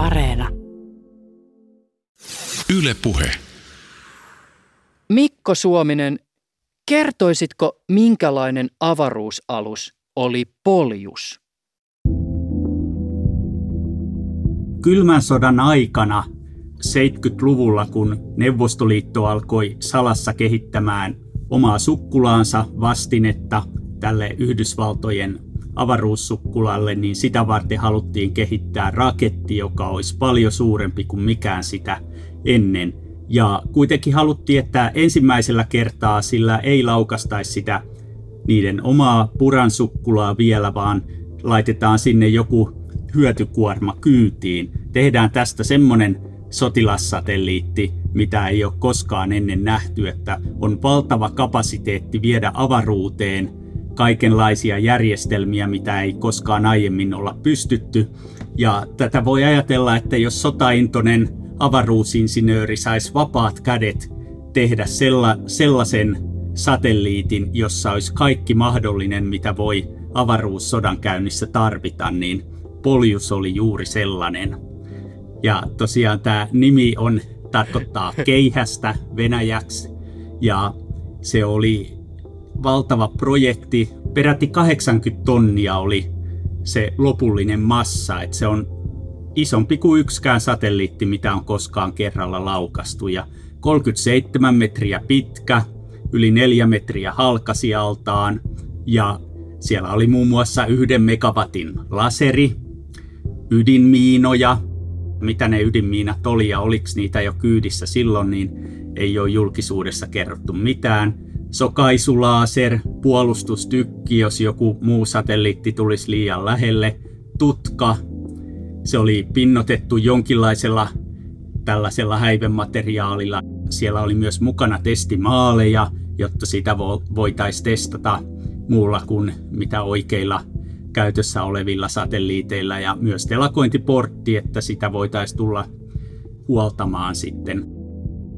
Areena. Yle Puhe. Mikko Suominen, kertoisitko minkälainen avaruusalus oli Poljus? Kylmän sodan aikana 70-luvulla, kun Neuvostoliitto alkoi salassa kehittämään omaa sukkulaansa vastinetta tälle Yhdysvaltojen avaruussukkulalle, niin sitä varten haluttiin kehittää raketti, joka olisi paljon suurempi kuin mikään sitä ennen. Ja kuitenkin haluttiin, että ensimmäisellä kertaa sillä ei laukastaisi sitä niiden omaa puran sukkulaa vielä, vaan laitetaan sinne joku hyötykuorma kyytiin. Tehdään tästä semmoinen sotilassatelliitti, mitä ei ole koskaan ennen nähty, että on valtava kapasiteetti viedä avaruuteen kaikenlaisia järjestelmiä, mitä ei koskaan aiemmin olla pystytty. Ja tätä voi ajatella, että jos sotaintoinen avaruusinsinööri saisi vapaat kädet tehdä sella, sellaisen satelliitin, jossa olisi kaikki mahdollinen, mitä voi avaruussodan käynnissä tarvita, niin Poljus oli juuri sellainen. Ja tosiaan tämä nimi on, tarkoittaa keihästä venäjäksi ja se oli valtava projekti. Peräti 80 tonnia oli se lopullinen massa, että se on isompi kuin yksikään satelliitti, mitä on koskaan kerralla laukastu. Ja 37 metriä pitkä, yli 4 metriä halkasialtaan ja siellä oli muun muassa yhden megawatin laseri, ydinmiinoja, mitä ne ydinmiinat oli ja oliko niitä jo kyydissä silloin, niin ei ole julkisuudessa kerrottu mitään. Sokaisulaaser, puolustustykki, jos joku muu satelliitti tulisi liian lähelle, tutka, se oli pinnotettu jonkinlaisella tällaisella häivemateriaalilla. Siellä oli myös mukana testimaaleja, jotta sitä voitaisiin testata muulla kuin mitä oikeilla käytössä olevilla satelliiteilla ja myös telakointiportti, että sitä voitaisiin tulla huoltamaan sitten.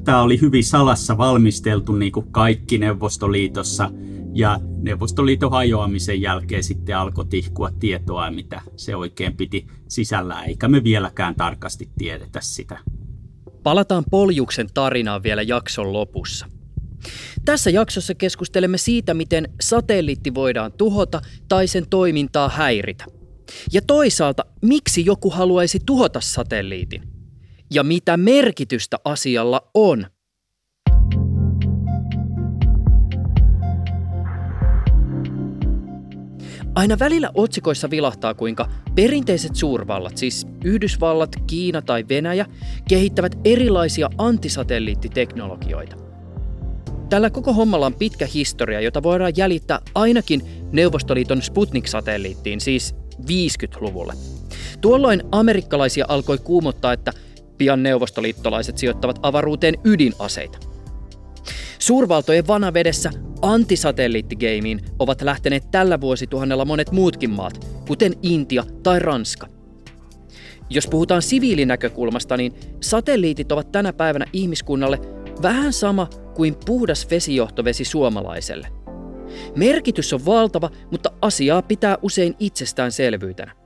Tämä oli hyvin salassa valmisteltu niin kuin kaikki Neuvostoliitossa ja Neuvostoliiton hajoamisen jälkeen sitten alkoi tihkua tietoa, mitä se oikein piti sisällä, eikä me vieläkään tarkasti tiedetä sitä. Palataan Poljuksen tarinaan vielä jakson lopussa. Tässä jaksossa keskustelemme siitä, miten satelliitti voidaan tuhota tai sen toimintaa häiritä. Ja toisaalta, miksi joku haluaisi tuhota satelliitin? Ja mitä merkitystä asialla on? Aina välillä otsikoissa vilahtaa, kuinka perinteiset suurvallat, siis Yhdysvallat, Kiina tai Venäjä, kehittävät erilaisia antisatelliittiteknologioita. Tällä koko hommalla on pitkä historia, jota voidaan jäljittää ainakin Neuvostoliiton Sputnik-satelliittiin, siis 50-luvulle. Tuolloin amerikkalaisia alkoi kuumottaa, että pian neuvostoliittolaiset sijoittavat avaruuteen ydinaseita. Suurvaltojen vanavedessä antisatelliittigeimiin ovat lähteneet tällä vuosituhannella monet muutkin maat, kuten Intia tai Ranska. Jos puhutaan siviilinäkökulmasta, niin satelliitit ovat tänä päivänä ihmiskunnalle vähän sama kuin puhdas vesijohtovesi suomalaiselle. Merkitys on valtava, mutta asiaa pitää usein itsestäänselvyytenä.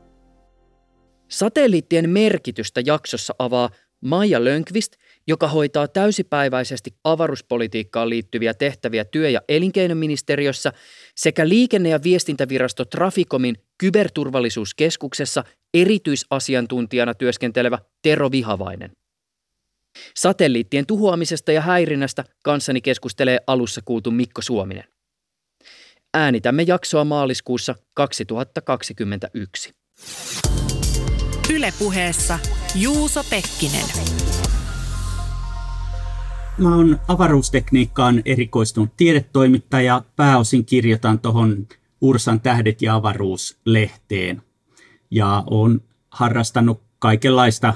Satelliittien merkitystä jaksossa avaa Maija Lönkvist, joka hoitaa täysipäiväisesti avaruuspolitiikkaan liittyviä tehtäviä työ- ja elinkeinoministeriössä sekä liikenne- ja viestintävirasto Traficomin kyberturvallisuuskeskuksessa erityisasiantuntijana työskentelevä Tero Vihavainen. Satelliittien tuhoamisesta ja häirinnästä kanssani keskustelee alussa kuultu Mikko Suominen. Äänitämme jaksoa maaliskuussa 2021. Ylepuheessa Juuso Pekkinen. Mä oon avaruustekniikkaan erikoistunut tiedetoimittaja. Pääosin kirjoitan tuohon Ursan tähdet ja avaruus-lehteen. Ja oon harrastanut kaikenlaista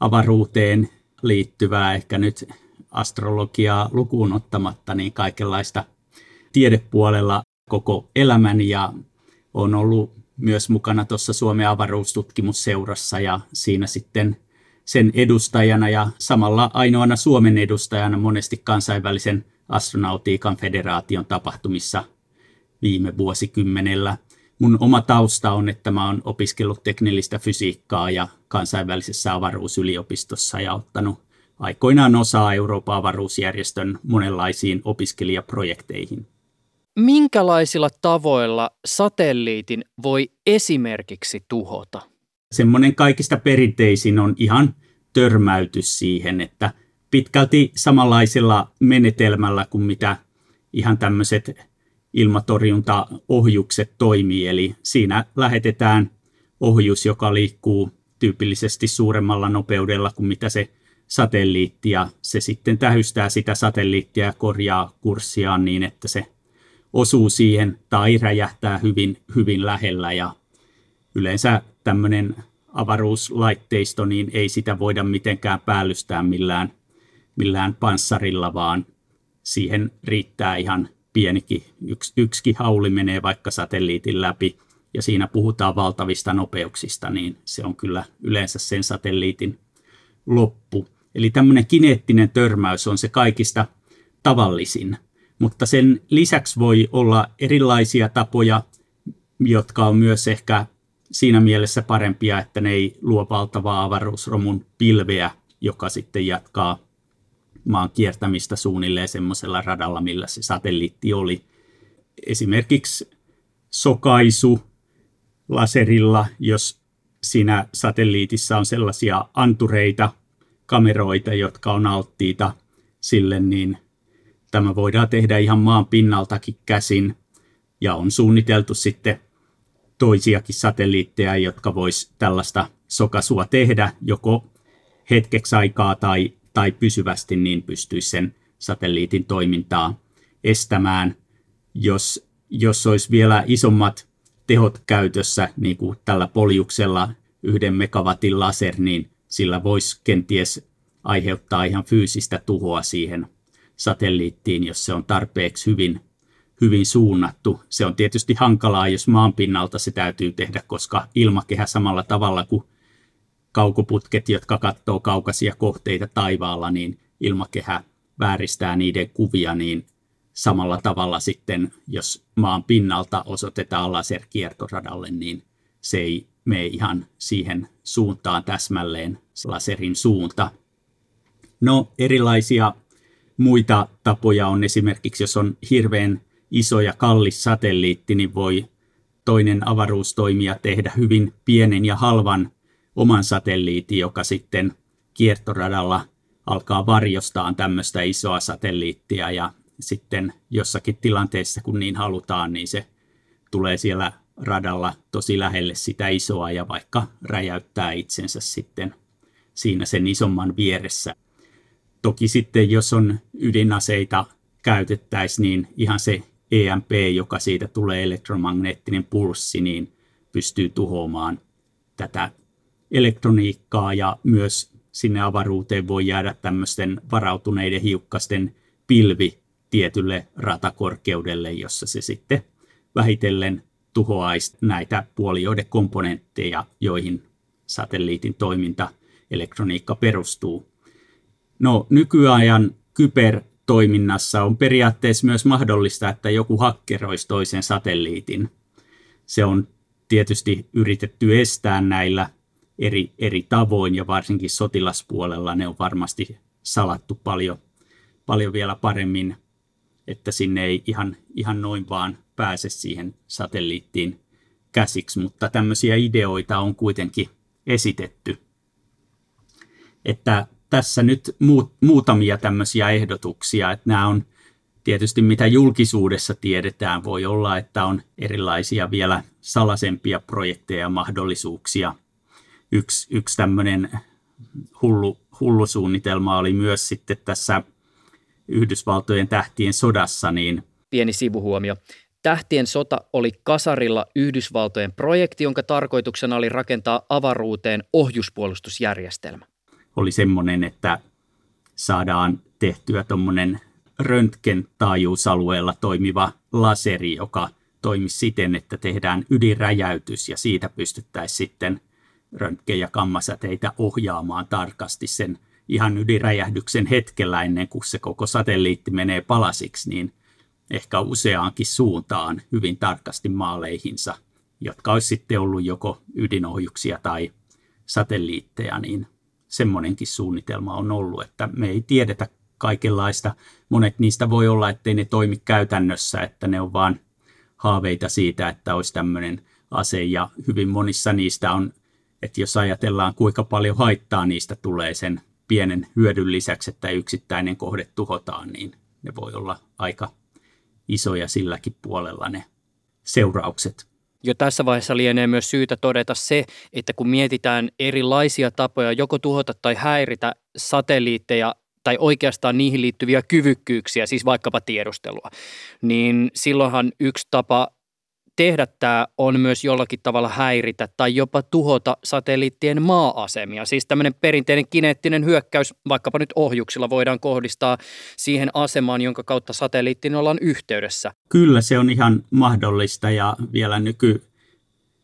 avaruuteen liittyvää, ehkä nyt astrologiaa lukuun ottamatta, niin kaikenlaista tiedepuolella koko elämän ja on ollut myös mukana tuossa Suomen avaruustutkimusseurassa ja siinä sitten sen edustajana ja samalla ainoana Suomen edustajana monesti kansainvälisen astronautiikan federaation tapahtumissa viime vuosikymmenellä. mun oma tausta on, että mä oon opiskellut teknillistä fysiikkaa ja kansainvälisessä avaruusyliopistossa ja ottanut aikoinaan osaa Euroopan avaruusjärjestön monenlaisiin opiskelijaprojekteihin. Minkälaisilla tavoilla satelliitin voi esimerkiksi tuhota? Semmoinen kaikista perinteisin on ihan törmäytys siihen, että pitkälti samanlaisella menetelmällä kuin mitä ihan tämmöiset ilmatorjuntaohjukset toimii. Eli siinä lähetetään ohjus, joka liikkuu tyypillisesti suuremmalla nopeudella kuin mitä se satelliitti, ja se sitten tähystää sitä satelliittia ja korjaa kurssiaan niin, että se osuu siihen tai räjähtää hyvin, hyvin lähellä, ja yleensä tämmöinen avaruuslaitteisto, niin ei sitä voida mitenkään päällystää millään, millään panssarilla, vaan siihen riittää ihan pienikin, yksi, yksikin hauli menee vaikka satelliitin läpi. Ja siinä puhutaan valtavista nopeuksista, niin se on kyllä yleensä sen satelliitin loppu. Eli tämmöinen kineettinen törmäys on se kaikista tavallisin, mutta sen lisäksi voi olla erilaisia tapoja, jotka on myös ehkä siinä mielessä parempia, että ne ei luo valtavaa avaruusromun pilveä, joka sitten jatkaa maan kiertämistä suunnilleen semmoisella radalla, millä se satelliitti oli. Esimerkiksi sokaisu laserilla, jos siinä satelliitissa on sellaisia antureita, kameroita, jotka on alttiita sille, niin tämä voidaan tehdä ihan maan pinnaltakin käsin. Ja on suunniteltu sitten toisiakin satelliitteja, jotka vois tällaista sokasua tehdä joko hetkeksi aikaa tai tai pysyvästi, niin pystyisi sen satelliitin toimintaa estämään. Jos, jos olisi vielä isommat tehot käytössä, niin kuin tällä poljuksella yhden megawatin laser, niin sillä voisi kenties aiheuttaa ihan fyysistä tuhoa siihen satelliittiin, jos se on tarpeeksi hyvin, hyvin suunnattu. Se on tietysti hankalaa, jos maan pinnalta se täytyy tehdä, koska ilmakehä samalla tavalla kuin kaukoputket, jotka katsoo kaukaisia kohteita taivaalla, niin ilmakehä vääristää niiden kuvia, niin samalla tavalla sitten, jos maan pinnalta osoitetaan laserkiertoradalle, niin se ei mene ihan siihen suuntaan täsmälleen laserin suunta. No erilaisia muita tapoja on esimerkiksi, jos on hirveän iso ja kallis satelliitti, niin voi toinen avaruustoimija tehdä hyvin pienen ja halvan oman satelliitin, joka sitten kiertoradalla alkaa varjostaa tämmöistä isoa satelliittia ja sitten jossakin tilanteessa, kun niin halutaan, niin se tulee siellä radalla tosi lähelle sitä isoa ja vaikka räjäyttää itsensä sitten siinä sen isomman vieressä. Toki sitten, jos on ydinaseita käytettäisiin, niin ihan se EMP, joka siitä tulee elektromagneettinen pulssi, niin pystyy tuhoamaan tätä elektroniikkaa ja myös sinne avaruuteen voi jäädä tämmöisten varautuneiden hiukkasten pilvi tietylle ratakorkeudelle, jossa se sitten vähitellen tuhoaisi näitä puolioiden komponentteja, joihin satelliitin toiminta elektroniikka perustuu. No, nykyajan kybertoiminnassa on periaatteessa myös mahdollista, että joku hakkeroisi toisen satelliitin. Se on tietysti yritetty estää näillä eri, eri tavoin ja varsinkin sotilaspuolella ne on varmasti salattu paljon, paljon vielä paremmin, että sinne ei ihan, ihan noin vaan pääse siihen satelliittiin käsiksi, mutta tämmöisiä ideoita on kuitenkin esitetty. Että tässä nyt muut, muutamia tämmöisiä ehdotuksia, että nämä on tietysti mitä julkisuudessa tiedetään, voi olla, että on erilaisia vielä salasempia projekteja ja mahdollisuuksia yksi, yksi tämmöinen hullu, hullu suunnitelma oli myös sitten tässä Yhdysvaltojen tähtien sodassa. Niin Pieni sivuhuomio. Tähtien sota oli kasarilla Yhdysvaltojen projekti, jonka tarkoituksena oli rakentaa avaruuteen ohjuspuolustusjärjestelmä. Oli semmoinen, että saadaan tehtyä tuommoinen röntgen taajuusalueella toimiva laseri, joka toimisi siten, että tehdään ydinräjäytys ja siitä pystyttäisiin sitten – röntgen- ja kammasäteitä ohjaamaan tarkasti sen ihan ydinräjähdyksen hetkellä ennen kuin se koko satelliitti menee palasiksi, niin ehkä useaankin suuntaan hyvin tarkasti maaleihinsa jotka olisi sitten ollut joko ydinohjuksia tai satelliitteja, niin semmoinenkin suunnitelma on ollut, että me ei tiedetä kaikenlaista. Monet niistä voi olla, ettei ne toimi käytännössä, että ne on vaan haaveita siitä, että olisi tämmöinen ase ja hyvin monissa niistä on, että jos ajatellaan kuinka paljon haittaa niistä tulee sen pienen hyödyn lisäksi, että yksittäinen kohde tuhotaan, niin ne voi olla aika isoja silläkin puolella ne seuraukset. Jo tässä vaiheessa lienee myös syytä todeta se, että kun mietitään erilaisia tapoja joko tuhota tai häiritä satelliitteja tai oikeastaan niihin liittyviä kyvykkyyksiä, siis vaikkapa tiedustelua, niin silloinhan yksi tapa tehdä tämä on myös jollakin tavalla häiritä tai jopa tuhota satelliittien maa-asemia. Siis tämmöinen perinteinen kineettinen hyökkäys, vaikkapa nyt ohjuksilla voidaan kohdistaa siihen asemaan, jonka kautta satelliittiin ollaan yhteydessä. Kyllä se on ihan mahdollista ja vielä nyky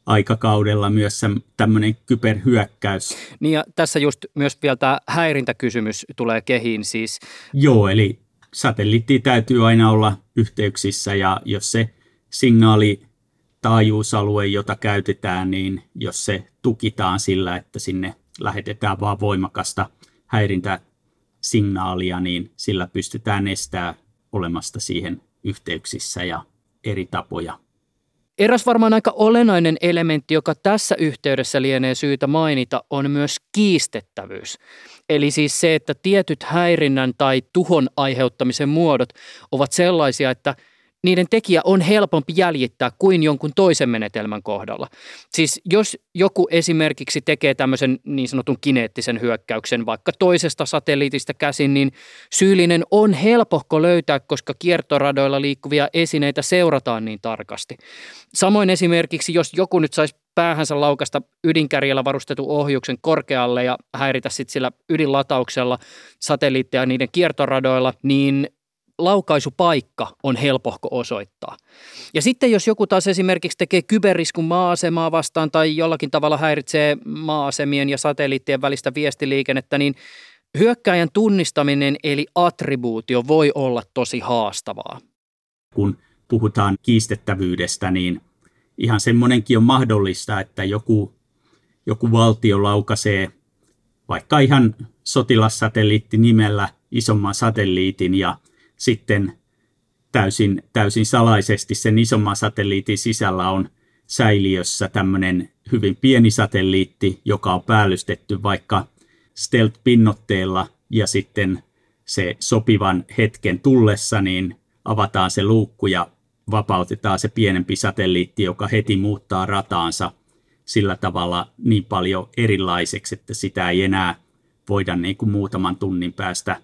aikakaudella myös tämmöinen kyberhyökkäys. Niin ja tässä just myös vielä tämä häirintäkysymys tulee kehiin siis. Joo, eli satelliitti täytyy aina olla yhteyksissä ja jos se signaali taajuusalue, jota käytetään, niin jos se tukitaan sillä, että sinne lähetetään vaan voimakasta häirintäsignaalia, niin sillä pystytään estämään olemasta siihen yhteyksissä ja eri tapoja. Eräs varmaan aika olennainen elementti, joka tässä yhteydessä lienee syytä mainita, on myös kiistettävyys. Eli siis se, että tietyt häirinnän tai tuhon aiheuttamisen muodot ovat sellaisia, että – niiden tekijä on helpompi jäljittää kuin jonkun toisen menetelmän kohdalla. Siis jos joku esimerkiksi tekee tämmöisen niin sanotun kineettisen hyökkäyksen vaikka toisesta satelliitista käsin, niin syyllinen on helpohko löytää, koska kiertoradoilla liikkuvia esineitä seurataan niin tarkasti. Samoin esimerkiksi, jos joku nyt saisi päähänsä laukasta ydinkärjellä varustetun ohjuksen korkealle ja häiritä sitten sillä ydinlatauksella satelliitteja niiden kiertoradoilla, niin laukaisupaikka on helpohko osoittaa. Ja sitten jos joku taas esimerkiksi tekee kyberriskun maa-asemaa vastaan tai jollakin tavalla häiritsee maa-asemien ja satelliittien välistä viestiliikennettä, niin hyökkäjän tunnistaminen eli attribuutio voi olla tosi haastavaa. Kun puhutaan kiistettävyydestä, niin ihan semmoinenkin on mahdollista, että joku, joku valtio laukaisee vaikka ihan sotilassatelliitti nimellä isomman satelliitin ja sitten täysin, täysin salaisesti. Sen isomman satelliitin sisällä on säiliössä tämmöinen hyvin pieni satelliitti, joka on päällystetty vaikka stealth-pinnotteella ja sitten se sopivan hetken tullessa, niin avataan se luukku ja vapautetaan se pienempi satelliitti, joka heti muuttaa rataansa sillä tavalla niin paljon erilaiseksi, että sitä ei enää voida niin kuin muutaman tunnin päästä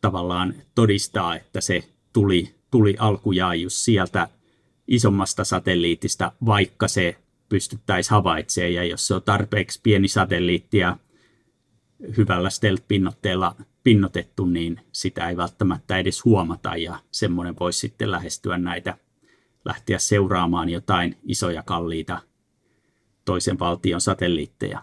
tavallaan todistaa, että se tuli, tuli alkujaan just sieltä isommasta satelliitista, vaikka se pystyttäisiin havaitsemaan. Ja jos se on tarpeeksi pieni satelliitti ja hyvällä stealth-pinnotteella pinnotettu, niin sitä ei välttämättä edes huomata. Ja semmoinen voisi sitten lähestyä näitä, lähteä seuraamaan jotain isoja kalliita toisen valtion satelliitteja.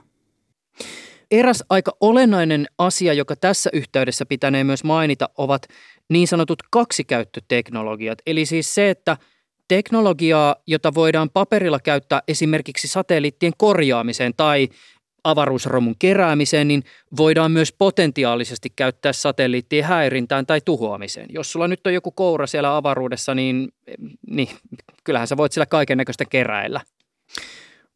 Eräs aika olennainen asia, joka tässä yhteydessä pitänee myös mainita, ovat niin sanotut kaksikäyttöteknologiat. Eli siis se, että teknologiaa, jota voidaan paperilla käyttää esimerkiksi satelliittien korjaamiseen tai avaruusromun keräämiseen, niin voidaan myös potentiaalisesti käyttää satelliittien häirintään tai tuhoamiseen. Jos sulla nyt on joku koura siellä avaruudessa, niin, niin kyllähän sä voit sillä kaiken näköistä keräillä.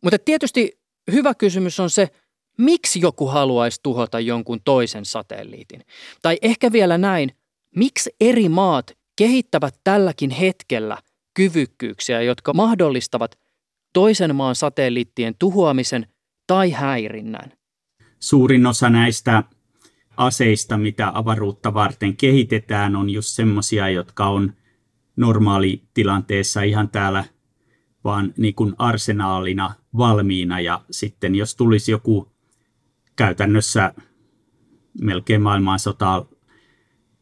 Mutta tietysti hyvä kysymys on se, miksi joku haluaisi tuhota jonkun toisen satelliitin? Tai ehkä vielä näin, miksi eri maat kehittävät tälläkin hetkellä kyvykkyyksiä, jotka mahdollistavat toisen maan satelliittien tuhoamisen tai häirinnän? Suurin osa näistä aseista, mitä avaruutta varten kehitetään, on just semmoisia, jotka on normaalitilanteessa ihan täällä vaan niin kuin arsenaalina valmiina ja sitten jos tulisi joku käytännössä melkein maailmansota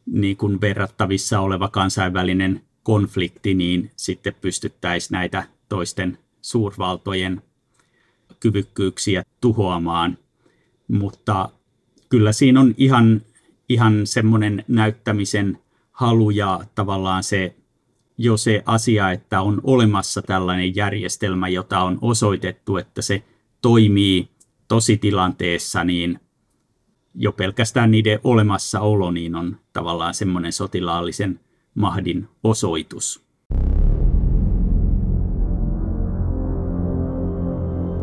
niin kuin verrattavissa oleva kansainvälinen konflikti, niin sitten pystyttäisiin näitä toisten suurvaltojen kyvykkyyksiä tuhoamaan. Mutta kyllä siinä on ihan, ihan semmoinen näyttämisen halu ja tavallaan se jo se asia, että on olemassa tällainen järjestelmä, jota on osoitettu, että se toimii tositilanteessa, niin jo pelkästään niiden olemassaolo niin on tavallaan semmoinen sotilaallisen mahdin osoitus.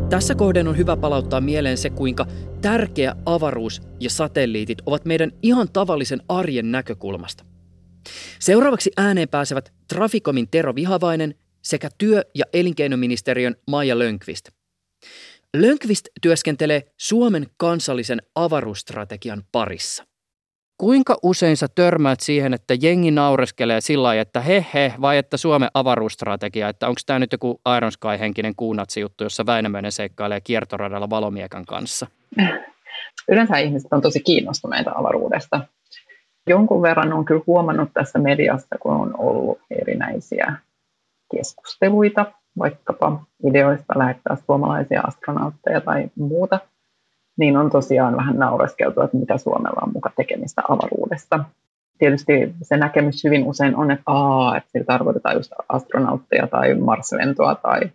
Tässä kohden on hyvä palauttaa mieleen se, kuinka tärkeä avaruus ja satelliitit ovat meidän ihan tavallisen arjen näkökulmasta. Seuraavaksi ääneen pääsevät Trafikomin Tero Vihavainen sekä työ- ja elinkeinoministeriön Maija Lönkvist. Lönkvist työskentelee Suomen kansallisen avaruusstrategian parissa. Kuinka usein sä törmäät siihen, että jengi naureskelee sillä lailla, että he he, vai että Suomen avaruusstrategia, että onko tämä nyt joku Iron Sky-henkinen kuunatsi-juttu, jossa Väinämöinen seikkailee kiertoradalla valomiekan kanssa? Yleensä ihmiset on tosi kiinnostuneita avaruudesta. Jonkun verran on kyllä huomannut tässä mediassa, kun on ollut erinäisiä keskusteluita, vaikkapa ideoista lähettää suomalaisia astronautteja tai muuta – niin on tosiaan vähän naureskeltu, että mitä Suomella on muka tekemistä avaruudesta. Tietysti se näkemys hyvin usein on, että, aa, että sillä tarkoitetaan just astronautteja tai Mars-lentoa tai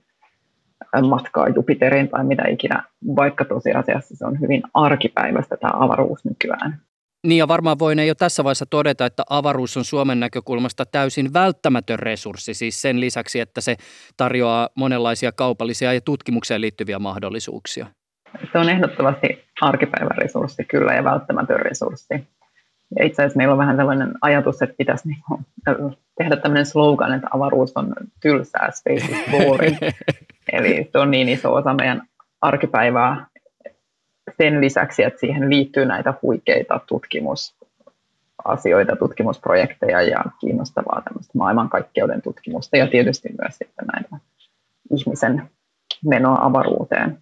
matkaa Jupiteriin tai mitä ikinä, vaikka tosiasiassa se on hyvin arkipäiväistä tämä avaruus nykyään. Niin ja varmaan voin jo tässä vaiheessa todeta, että avaruus on Suomen näkökulmasta täysin välttämätön resurssi, siis sen lisäksi, että se tarjoaa monenlaisia kaupallisia ja tutkimukseen liittyviä mahdollisuuksia. Se on ehdottomasti arkipäivän resurssi kyllä ja välttämätön resurssi. Ja itse asiassa meillä on vähän sellainen ajatus, että pitäisi niinku tehdä tämmöinen slogan, että avaruus on tylsää, space is boring. Eli se on niin iso osa meidän arkipäivää sen lisäksi, että siihen liittyy näitä huikeita tutkimusasioita, tutkimusprojekteja ja kiinnostavaa tämmöistä maailmankaikkeuden tutkimusta ja tietysti myös sitten näitä ihmisen menoa avaruuteen.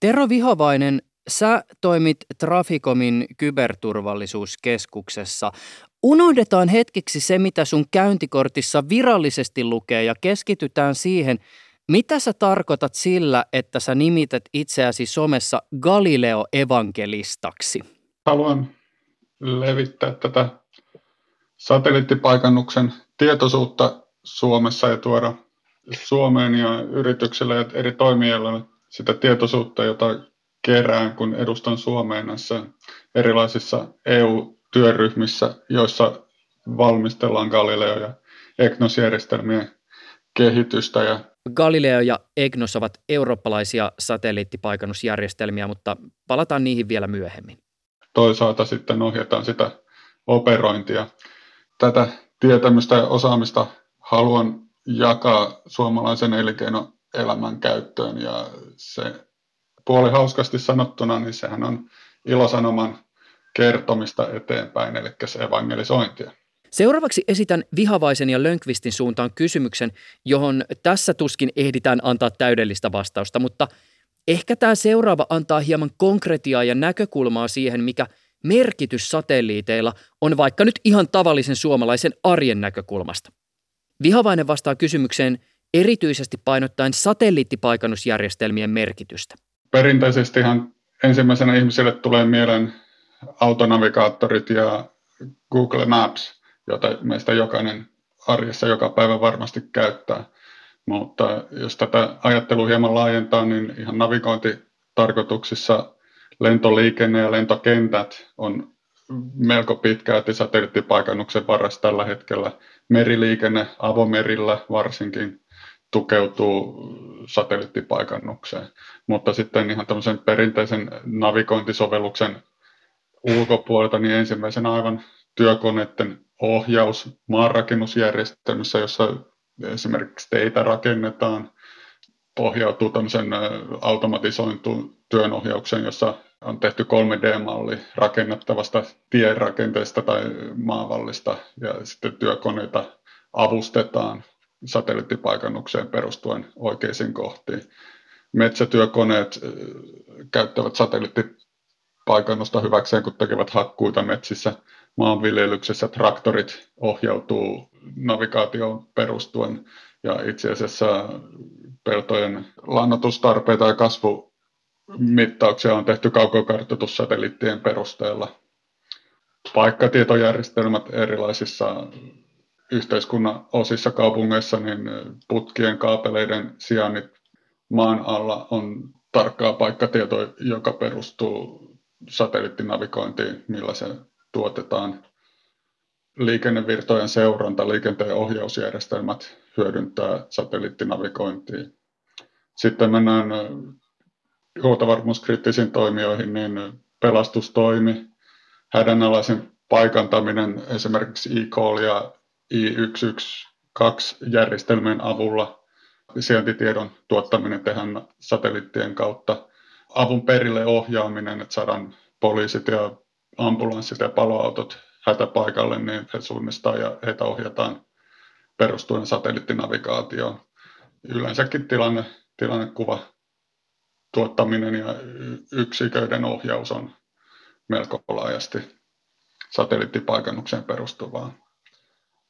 Tero Vihovainen, sä toimit Traficomin kyberturvallisuuskeskuksessa. Unohdetaan hetkeksi se, mitä sun käyntikortissa virallisesti lukee ja keskitytään siihen, mitä sä tarkoitat sillä, että sä nimität itseäsi somessa Galileo-evankelistaksi? Haluan levittää tätä satelliittipaikannuksen tietoisuutta Suomessa ja tuoda Suomeen ja yrityksille ja eri toimijoille sitä tietoisuutta, jota kerään, kun edustan Suomeen näissä erilaisissa EU-työryhmissä, joissa valmistellaan Galileo- ja EGNOS-järjestelmien kehitystä. Ja Galileo ja EGNOS ovat eurooppalaisia satelliittipaikannusjärjestelmiä, mutta palataan niihin vielä myöhemmin. Toisaalta sitten ohjataan sitä operointia. Tätä tietämystä ja osaamista haluan jakaa suomalaisen elinkeino elämän käyttöön ja se puoli hauskasti sanottuna, niin sehän on ilosanoman kertomista eteenpäin, eli evangelisointia. Seuraavaksi esitän Vihavaisen ja Lönkvistin suuntaan kysymyksen, johon tässä tuskin ehditään antaa täydellistä vastausta, mutta ehkä tämä seuraava antaa hieman konkretiaa ja näkökulmaa siihen, mikä merkitys satelliiteilla on vaikka nyt ihan tavallisen suomalaisen arjen näkökulmasta. Vihavainen vastaa kysymykseen – erityisesti painottaen satelliittipaikannusjärjestelmien merkitystä? Perinteisesti ihan ensimmäisenä ihmisille tulee mieleen autonavigaattorit ja Google Maps, jota meistä jokainen arjessa joka päivä varmasti käyttää. Mutta jos tätä ajattelua hieman laajentaa, niin ihan navigointitarkoituksissa lentoliikenne ja lentokentät on melko pitkälti satelliittipaikannuksen varassa tällä hetkellä. Meriliikenne avomerillä varsinkin tukeutuu satelliittipaikannukseen. Mutta sitten ihan tämmöisen perinteisen navigointisovelluksen ulkopuolelta niin ensimmäisenä aivan työkoneiden ohjaus maanrakennusjärjestelmissä, jossa esimerkiksi teitä rakennetaan, pohjautuu tämmöisen automatisointuun työnohjaukseen, jossa on tehty 3D-malli rakennettavasta tierakenteesta tai maavallista ja sitten työkoneita avustetaan satelliittipaikannukseen perustuen oikeisiin kohtiin. Metsätyökoneet käyttävät satelliittipaikannusta hyväkseen, kun tekevät hakkuita metsissä. Maanviljelyksessä traktorit ohjautuu navigaatioon perustuen ja itse asiassa peltojen lannotustarpeita ja kasvumittauksia on tehty kaukokartoitussatelliittien perusteella. Paikkatietojärjestelmät erilaisissa yhteiskunnan osissa kaupungeissa niin putkien kaapeleiden sijainnit maan alla on tarkkaa paikkatietoa, joka perustuu satelliittinavigointiin, millä se tuotetaan. Liikennevirtojen seuranta, liikenteen ohjausjärjestelmät hyödyntää satelliittinavigointia. Sitten mennään huoltovarmuuskriittisiin toimijoihin, niin pelastustoimi, hädänalaisen paikantaminen esimerkiksi e-call ja I112 järjestelmien avulla, sijaintitiedon tuottaminen tehdään satelliittien kautta, avun perille ohjaaminen, että saadaan poliisit ja ambulanssit ja paloautot hätäpaikalle, niin he suunnistaa ja heitä ohjataan perustuen satelliittinavigaatioon. Yleensäkin tilanne, tilannekuva tuottaminen ja yksiköiden ohjaus on melko laajasti satelliittipaikannukseen perustuvaa.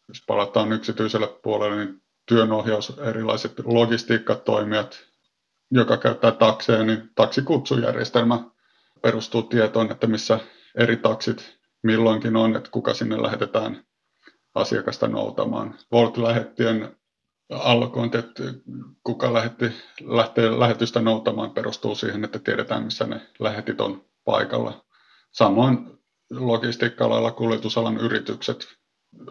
Jos palataan yksityiselle puolelle, niin työnohjaus, erilaiset logistiikkatoimijat, joka käyttää takseja, niin taksikutsujärjestelmä perustuu tietoon, että missä eri taksit milloinkin on, että kuka sinne lähetetään asiakasta noutamaan. Volt-lähettien allokointi, että kuka lähetti, lähtee lähetystä noutamaan, perustuu siihen, että tiedetään, missä ne lähetit on paikalla. Samoin logistiikka-alalla kuljetusalan yritykset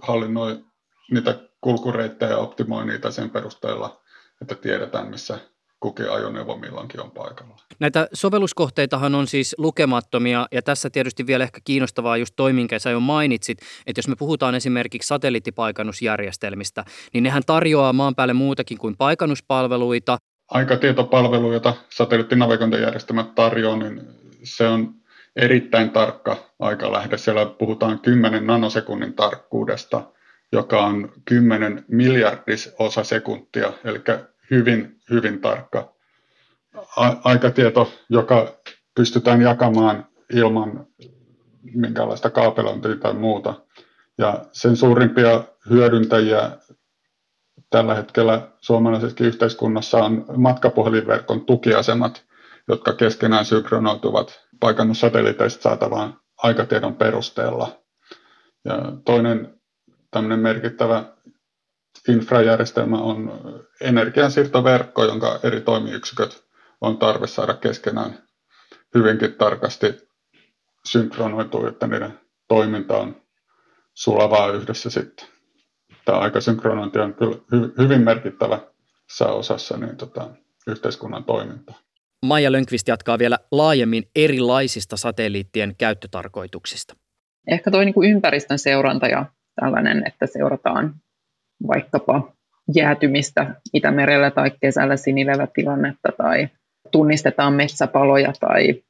hallinnoi niitä kulkureittejä ja optimoi niitä sen perusteella, että tiedetään, missä kukin ajoneuvo milloinkin on paikalla. Näitä sovelluskohteitahan on siis lukemattomia ja tässä tietysti vielä ehkä kiinnostavaa just toi, minkä sä jo mainitsit, että jos me puhutaan esimerkiksi satelliittipaikannusjärjestelmistä, niin nehän tarjoaa maan päälle muutakin kuin paikannuspalveluita. Aikatietopalvelu, jota satelliittinavigointijärjestelmät tarjoaa, niin se on erittäin tarkka aikalähde. Siellä puhutaan 10 nanosekunnin tarkkuudesta, joka on 10 miljardis osa sekuntia, eli hyvin, hyvin tarkka aikatieto, joka pystytään jakamaan ilman minkälaista kaapelointia tai muuta. Ja sen suurimpia hyödyntäjiä tällä hetkellä suomalaisessa yhteiskunnassa on matkapuhelinverkon tukiasemat, jotka keskenään synkronoituvat paikannussatelliiteista saatavaan aikatiedon perusteella. Ja toinen tämmöinen merkittävä infrajärjestelmä on energiansiirtoverkko, jonka eri toimiyksiköt on tarve saada keskenään hyvinkin tarkasti synkronoitua, että niiden toiminta on sulavaa yhdessä sitten. Tämä aikasynkronointi on kyllä hy- hyvin merkittävä osassa niin tota, yhteiskunnan toimintaa. Maija Lönkvist jatkaa vielä laajemmin erilaisista satelliittien käyttötarkoituksista. Ehkä tuo niin ympäristön seuranta ja tällainen, että seurataan vaikkapa jäätymistä Itämerellä tai kesällä sinilevätilannetta tai tunnistetaan metsäpaloja tai,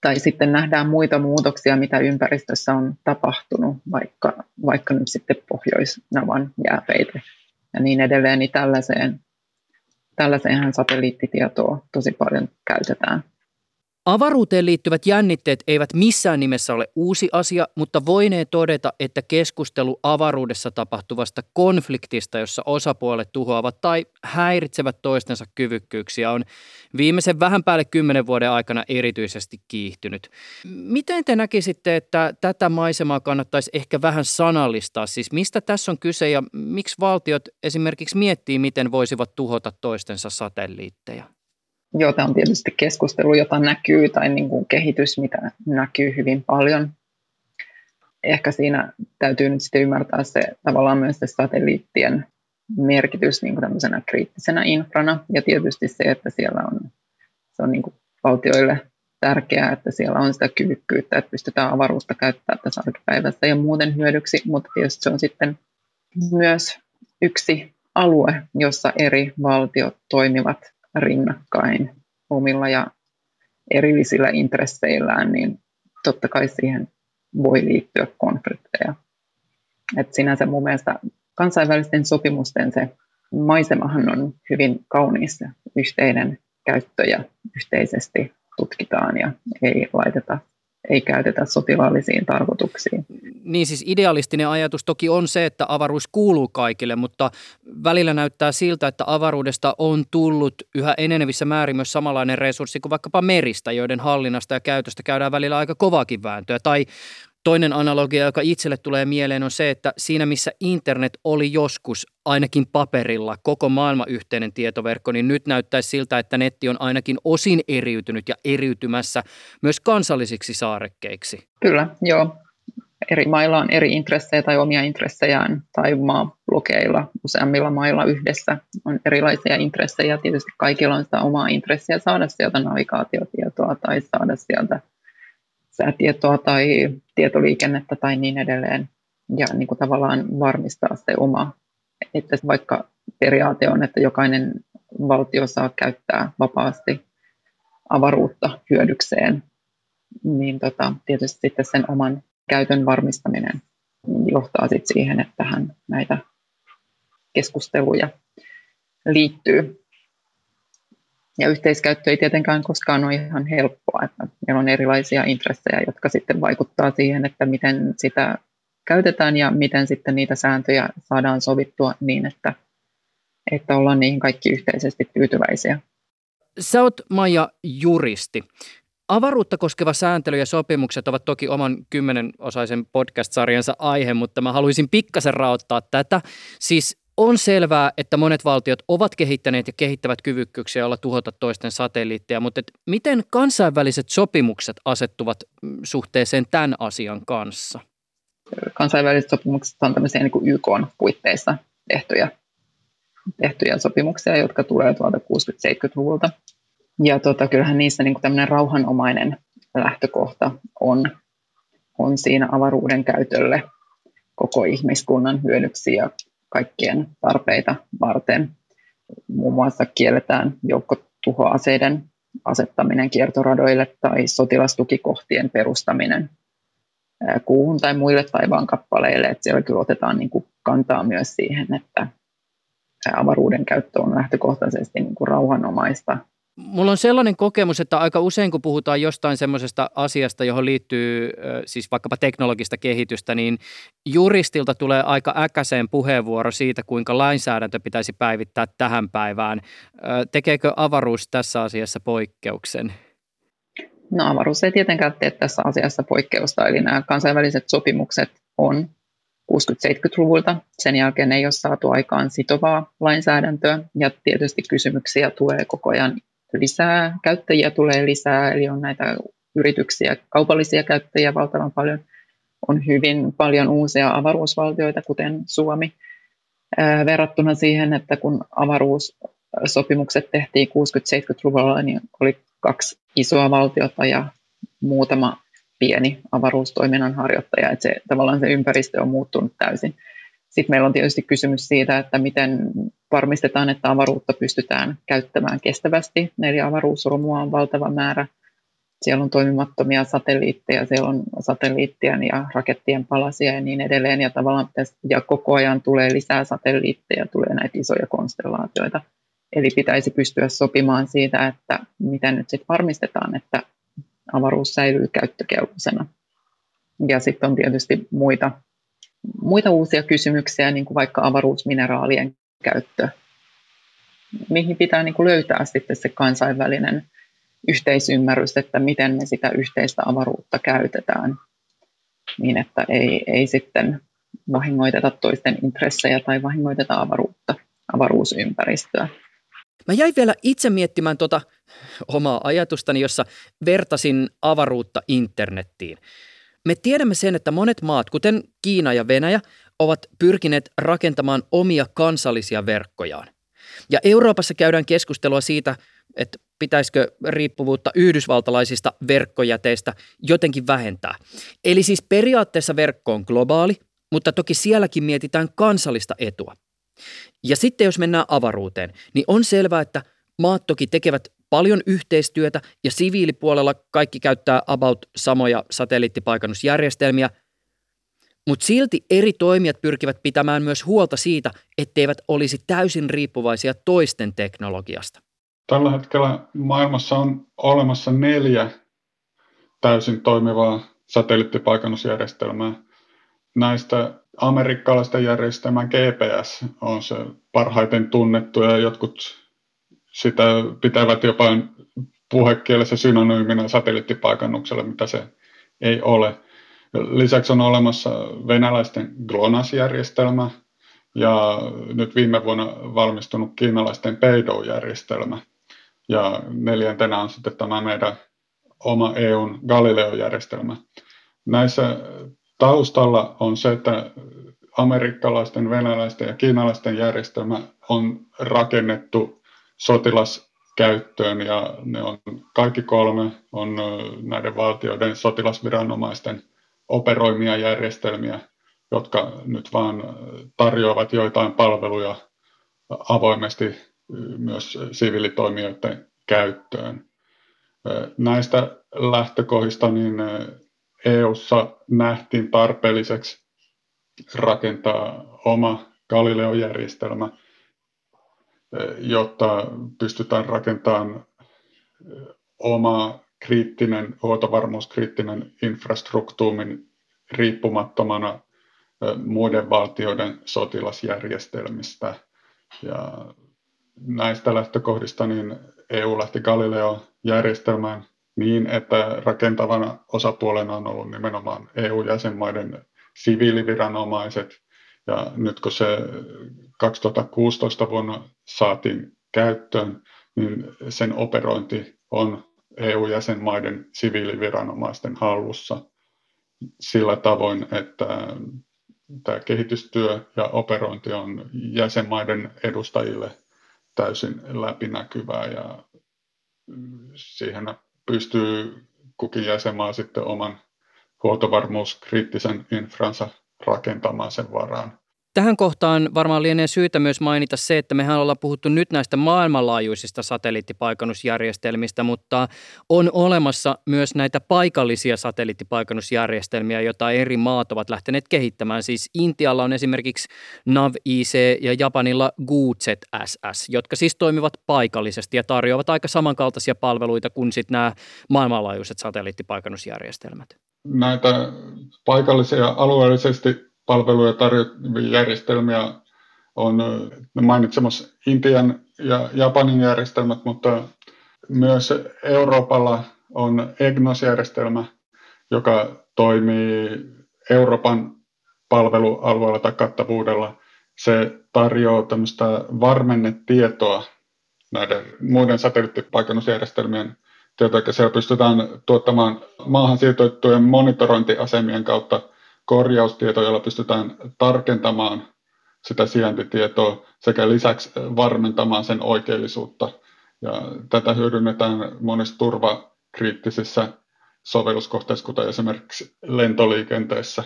tai sitten nähdään muita muutoksia, mitä ympäristössä on tapahtunut, vaikka, vaikka nyt sitten Pohjoisnavan jääpeite ja niin edelleen, niin tällaiseen, tällaiseenhan satelliittitietoa tosi paljon käytetään. Avaruuteen liittyvät jännitteet eivät missään nimessä ole uusi asia, mutta voinee todeta, että keskustelu avaruudessa tapahtuvasta konfliktista, jossa osapuolet tuhoavat tai häiritsevät toistensa kyvykkyyksiä, on viimeisen vähän päälle kymmenen vuoden aikana erityisesti kiihtynyt. Miten te näkisitte, että tätä maisemaa kannattaisi ehkä vähän sanallistaa? Siis mistä tässä on kyse ja miksi valtiot esimerkiksi miettii, miten voisivat tuhota toistensa satelliitteja? Tämä on tietysti keskustelu, jota näkyy, tai niin kuin kehitys, mitä näkyy hyvin paljon. Ehkä siinä täytyy nyt sitten ymmärtää se tavallaan myös se satelliittien merkitys niin kuin tämmöisenä kriittisenä infrana, ja tietysti se, että siellä on, se on niin kuin valtioille tärkeää, että siellä on sitä kyvykkyyttä, että pystytään avaruutta käyttämään tässä arkipäivässä ja muuten hyödyksi, mutta tietysti se on sitten myös yksi alue, jossa eri valtiot toimivat rinnakkain omilla ja erillisillä intresseillään, niin totta kai siihen voi liittyä konflikteja. Et sinänsä mun mielestä kansainvälisten sopimusten se maisemahan on hyvin kaunis yhteinen käyttö ja yhteisesti tutkitaan ja ei laiteta ei käytetä sotilaallisiin tarkoituksiin. Niin siis idealistinen ajatus toki on se, että avaruus kuuluu kaikille, mutta välillä näyttää siltä, että avaruudesta on tullut yhä enenevissä määrin myös samanlainen resurssi kuin vaikkapa meristä, joiden hallinnasta ja käytöstä käydään välillä aika kovakin vääntöä. Tai Toinen analogia, joka itselle tulee mieleen, on se, että siinä missä internet oli joskus ainakin paperilla koko maailma yhteinen tietoverkko, niin nyt näyttäisi siltä, että netti on ainakin osin eriytynyt ja eriytymässä myös kansallisiksi saarekkeiksi. Kyllä, joo. Eri mailla on eri intressejä tai omia intressejään, tai maablokeilla useammilla mailla yhdessä on erilaisia intressejä. Tietysti kaikilla on sitä omaa intressiä saada sieltä navigaatiotietoa tai saada sieltä säätietoa tai tietoliikennettä tai niin edelleen. Ja niin kuin tavallaan varmistaa se oma, että vaikka periaate on, että jokainen valtio saa käyttää vapaasti avaruutta hyödykseen, niin tota, tietysti sitten sen oman käytön varmistaminen johtaa sitten siihen, että tähän näitä keskusteluja liittyy. Ja yhteiskäyttö ei tietenkään koskaan ole ihan helppoa, että meillä on erilaisia intressejä, jotka sitten vaikuttaa siihen, että miten sitä käytetään ja miten sitten niitä sääntöjä saadaan sovittua niin, että, että ollaan niihin kaikki yhteisesti tyytyväisiä. Sä oot Maija juristi. Avaruutta koskeva sääntely ja sopimukset ovat toki oman kymmenenosaisen podcast-sarjansa aihe, mutta mä haluaisin pikkasen raottaa tätä. Siis on selvää, että monet valtiot ovat kehittäneet ja kehittävät kyvykkyyksiä olla tuhota toisten satelliitteja, mutta et miten kansainväliset sopimukset asettuvat mm, suhteeseen tämän asian kanssa? Kansainväliset sopimukset on tämmöisiä niin kuin YK puitteissa tehtyjä, tehtyjä sopimuksia, jotka tulee tuolta 60-70-luvulta. Ja tota, kyllähän niissä niin tämmöinen rauhanomainen lähtökohta on, on siinä avaruuden käytölle koko ihmiskunnan hyödyksi ja kaikkien tarpeita varten. Muun muassa kielletään joukkotuhoaseiden asettaminen kiertoradoille tai sotilastukikohtien perustaminen kuuhun tai muille taivaan kappaleille. Että siellä kyllä otetaan niin kuin kantaa myös siihen, että avaruuden käyttö on lähtökohtaisesti niin kuin rauhanomaista Mulla on sellainen kokemus, että aika usein kun puhutaan jostain semmoisesta asiasta, johon liittyy siis vaikkapa teknologista kehitystä, niin juristilta tulee aika äkäiseen puheenvuoro siitä, kuinka lainsäädäntö pitäisi päivittää tähän päivään. Tekeekö avaruus tässä asiassa poikkeuksen? No avaruus ei tietenkään tee tässä asiassa poikkeusta, eli nämä kansainväliset sopimukset on 60-70-luvulta. Sen jälkeen ei ole saatu aikaan sitovaa lainsäädäntöä ja tietysti kysymyksiä tulee koko ajan lisää, käyttäjiä tulee lisää, eli on näitä yrityksiä, kaupallisia käyttäjiä valtavan paljon. On hyvin paljon uusia avaruusvaltioita, kuten Suomi, verrattuna siihen, että kun avaruussopimukset tehtiin 60-70-luvulla, niin oli kaksi isoa valtiota ja muutama pieni avaruustoiminnan harjoittaja, että se, tavallaan se ympäristö on muuttunut täysin. Sitten meillä on tietysti kysymys siitä, että miten varmistetaan, että avaruutta pystytään käyttämään kestävästi. Eli avaruusromua on valtava määrä. Siellä on toimimattomia satelliitteja, siellä on satelliittien ja rakettien palasia ja niin edelleen. Ja, tavallaan, ja koko ajan tulee lisää satelliitteja, tulee näitä isoja konstellaatioita. Eli pitäisi pystyä sopimaan siitä, että miten nyt sitten varmistetaan, että avaruus säilyy käyttökelpoisena. Ja sitten on tietysti muita muita uusia kysymyksiä, niin kuin vaikka avaruusmineraalien käyttö, mihin pitää niin kuin löytää sitten se kansainvälinen yhteisymmärrys, että miten me sitä yhteistä avaruutta käytetään, niin että ei, ei sitten vahingoiteta toisten intressejä tai vahingoiteta avaruutta, avaruusympäristöä. Mä jäin vielä itse miettimään tuota omaa ajatustani, jossa vertasin avaruutta internettiin. Me tiedämme sen, että monet maat, kuten Kiina ja Venäjä, ovat pyrkineet rakentamaan omia kansallisia verkkojaan. Ja Euroopassa käydään keskustelua siitä, että pitäisikö riippuvuutta yhdysvaltalaisista verkkojäteistä jotenkin vähentää. Eli siis periaatteessa verkko on globaali, mutta toki sielläkin mietitään kansallista etua. Ja sitten jos mennään avaruuteen, niin on selvää, että maat toki tekevät paljon yhteistyötä ja siviilipuolella kaikki käyttää about samoja satelliittipaikannusjärjestelmiä, mutta silti eri toimijat pyrkivät pitämään myös huolta siitä, etteivät olisi täysin riippuvaisia toisten teknologiasta. Tällä hetkellä maailmassa on olemassa neljä täysin toimivaa satelliittipaikannusjärjestelmää. Näistä amerikkalaisten järjestelmä GPS on se parhaiten tunnettu ja jotkut sitä pitävät jopa puhekielessä synonyyminä satelliittipaikannukselle, mitä se ei ole. Lisäksi on olemassa venäläisten GLONASS-järjestelmä ja nyt viime vuonna valmistunut kiinalaisten Beidou-järjestelmä. Ja neljäntenä on sitten tämä meidän oma EUn Galileo-järjestelmä. Näissä taustalla on se, että amerikkalaisten, venäläisten ja kiinalaisten järjestelmä on rakennettu sotilaskäyttöön ja ne on kaikki kolme on näiden valtioiden sotilasviranomaisten operoimia järjestelmiä, jotka nyt vaan tarjoavat joitain palveluja avoimesti myös siviilitoimijoiden käyttöön. Näistä lähtökohdista niin EU:ssa nähtiin tarpeelliseksi rakentaa oma Galileo-järjestelmä, jotta pystytään rakentamaan oma kriittinen, huoltovarmuuskriittinen infrastruktuurin riippumattomana muiden valtioiden sotilasjärjestelmistä. Ja näistä lähtökohdista niin EU lähti Galileo-järjestelmään niin, että rakentavana osapuolena on ollut nimenomaan EU-jäsenmaiden siviiliviranomaiset. Ja nyt kun se 2016 vuonna saatiin käyttöön, niin sen operointi on EU-jäsenmaiden siviiliviranomaisten hallussa sillä tavoin, että tämä kehitystyö ja operointi on jäsenmaiden edustajille täysin läpinäkyvää ja siihen pystyy kukin jäsenmaa sitten oman huoltovarmuuskriittisen infransa rakentamaan sen varaan. Tähän kohtaan varmaan lienee syytä myös mainita se, että mehän ollaan puhuttu nyt näistä maailmanlaajuisista satelliittipaikannusjärjestelmistä, mutta on olemassa myös näitä paikallisia satelliittipaikannusjärjestelmiä, joita eri maat ovat lähteneet kehittämään. Siis Intialla on esimerkiksi NAV-IC ja Japanilla GUZSS, jotka siis toimivat paikallisesti ja tarjoavat aika samankaltaisia palveluita kuin sitten nämä maailmanlaajuiset satelliittipaikannusjärjestelmät. Näitä paikallisia alueellisesti palveluja tarjoavia järjestelmiä on mainitsemassa Intian ja Japanin järjestelmät, mutta myös Euroopalla on EGNOS-järjestelmä, joka toimii Euroopan palvelualueella tai kattavuudella. Se tarjoaa tämmöistä varmennetietoa näiden muiden satelliittipaikannusjärjestelmien tietoa, siellä pystytään tuottamaan maahan sijoitettujen monitorointiasemien kautta korjaustieto, jolla pystytään tarkentamaan sitä sijaintitietoa sekä lisäksi varmentamaan sen oikeellisuutta. Ja tätä hyödynnetään monissa turvakriittisissä sovelluskohteissa, kuten esimerkiksi lentoliikenteessä.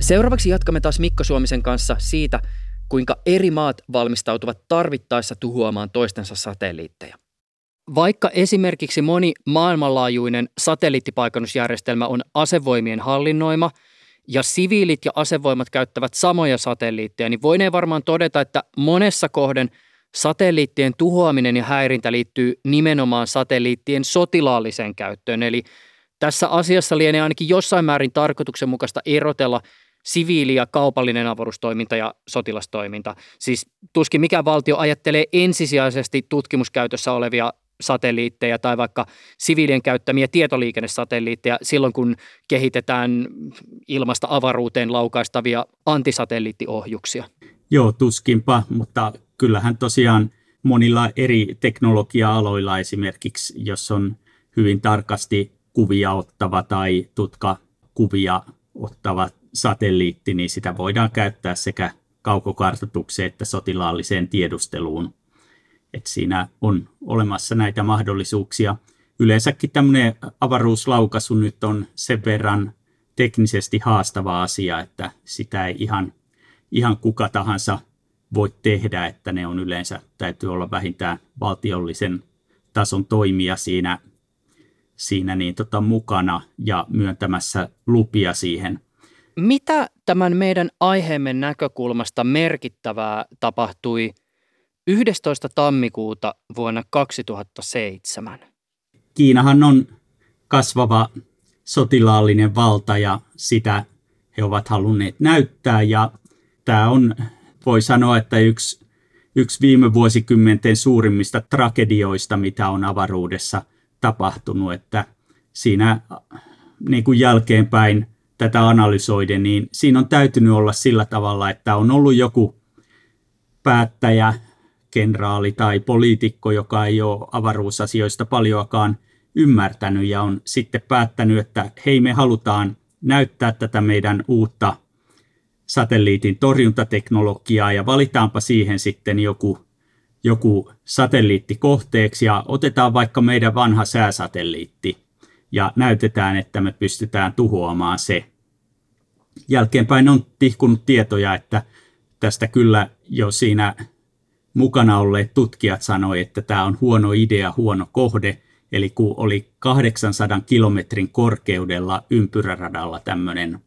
Seuraavaksi jatkamme taas Mikko Suomisen kanssa siitä, kuinka eri maat valmistautuvat tarvittaessa tuhoamaan toistensa satelliitteja. Vaikka esimerkiksi moni maailmanlaajuinen satelliittipaikannusjärjestelmä on asevoimien hallinnoima ja siviilit ja asevoimat käyttävät samoja satelliitteja, niin voinee varmaan todeta, että monessa kohden satelliittien tuhoaminen ja häirintä liittyy nimenomaan satelliittien sotilaalliseen käyttöön. Eli tässä asiassa lienee ainakin jossain määrin tarkoituksenmukaista erotella siviili- ja kaupallinen avaruustoiminta ja sotilastoiminta. Siis tuskin mikä valtio ajattelee ensisijaisesti tutkimuskäytössä olevia satelliitteja tai vaikka siviilien käyttämiä tietoliikennesatelliitteja silloin, kun kehitetään ilmasta avaruuteen laukaistavia antisatelliittiohjuksia. Joo, tuskinpa, mutta kyllähän tosiaan monilla eri teknologia-aloilla esimerkiksi, jos on hyvin tarkasti kuvia ottava tai tutkakuvia ottava satelliitti, niin sitä voidaan käyttää sekä kaukokartoitukseen että sotilaalliseen tiedusteluun. Et siinä on olemassa näitä mahdollisuuksia. Yleensäkin tämmöinen avaruuslaukaisu nyt on sen verran teknisesti haastava asia, että sitä ei ihan, ihan kuka tahansa voi tehdä, että ne on yleensä, täytyy olla vähintään valtiollisen tason toimija siinä, siinä niin tota, mukana ja myöntämässä lupia siihen – mitä tämän meidän aiheemme näkökulmasta merkittävää tapahtui 11. tammikuuta vuonna 2007? Kiinahan on kasvava sotilaallinen valta ja sitä he ovat halunneet näyttää ja tämä on, voi sanoa, että yksi yksi viime vuosikymmenten suurimmista tragedioista, mitä on avaruudessa tapahtunut, että siinä niin kuin jälkeenpäin tätä analysoiden, niin siinä on täytynyt olla sillä tavalla, että on ollut joku päättäjä, kenraali tai poliitikko, joka ei ole avaruusasioista paljoakaan ymmärtänyt ja on sitten päättänyt, että hei me halutaan näyttää tätä meidän uutta satelliitin torjuntateknologiaa ja valitaanpa siihen sitten joku, joku satelliitti kohteeksi ja otetaan vaikka meidän vanha sääsatelliitti ja näytetään, että me pystytään tuhoamaan se. Jälkeenpäin on tihkunut tietoja, että tästä kyllä jo siinä mukana olleet tutkijat sanoi, että tämä on huono idea, huono kohde. Eli kun oli 800 kilometrin korkeudella ympyräradalla tämmöinen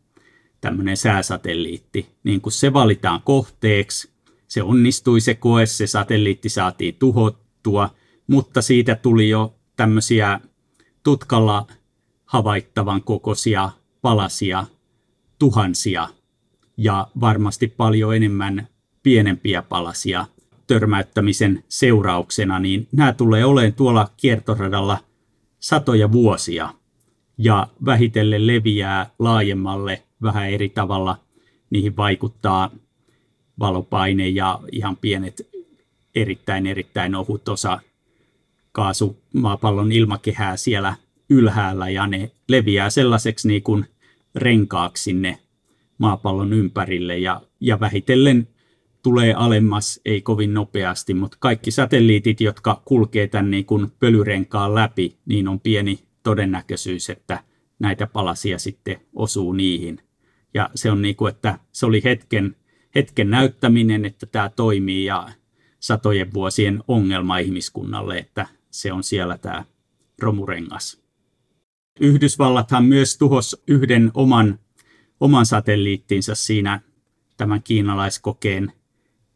tämmöinen sääsatelliitti, niin kun se valitaan kohteeksi, se onnistui se koe, se satelliitti saatiin tuhottua, mutta siitä tuli jo tämmöisiä tutkalla havaittavan kokoisia palasia, tuhansia ja varmasti paljon enemmän pienempiä palasia törmäyttämisen seurauksena, niin nämä tulee olemaan tuolla kiertoradalla satoja vuosia ja vähitellen leviää laajemmalle vähän eri tavalla. Niihin vaikuttaa valopaine ja ihan pienet erittäin erittäin ohut osa kaasu maapallon ilmakehää siellä ylhäällä ja ne leviää sellaiseksi niin kuin renkaaksi sinne maapallon ympärille ja, ja vähitellen tulee alemmas, ei kovin nopeasti, mutta kaikki satelliitit, jotka kulkee tämän niin kuin pölyrenkaan läpi, niin on pieni todennäköisyys, että näitä palasia sitten osuu niihin. Ja se on niin kuin, että se oli hetken, hetken näyttäminen, että tämä toimii ja satojen vuosien ongelma ihmiskunnalle, että se on siellä tämä romurengas. Yhdysvallathan myös tuhos yhden oman, oman satelliittinsa siinä tämän kiinalaiskokeen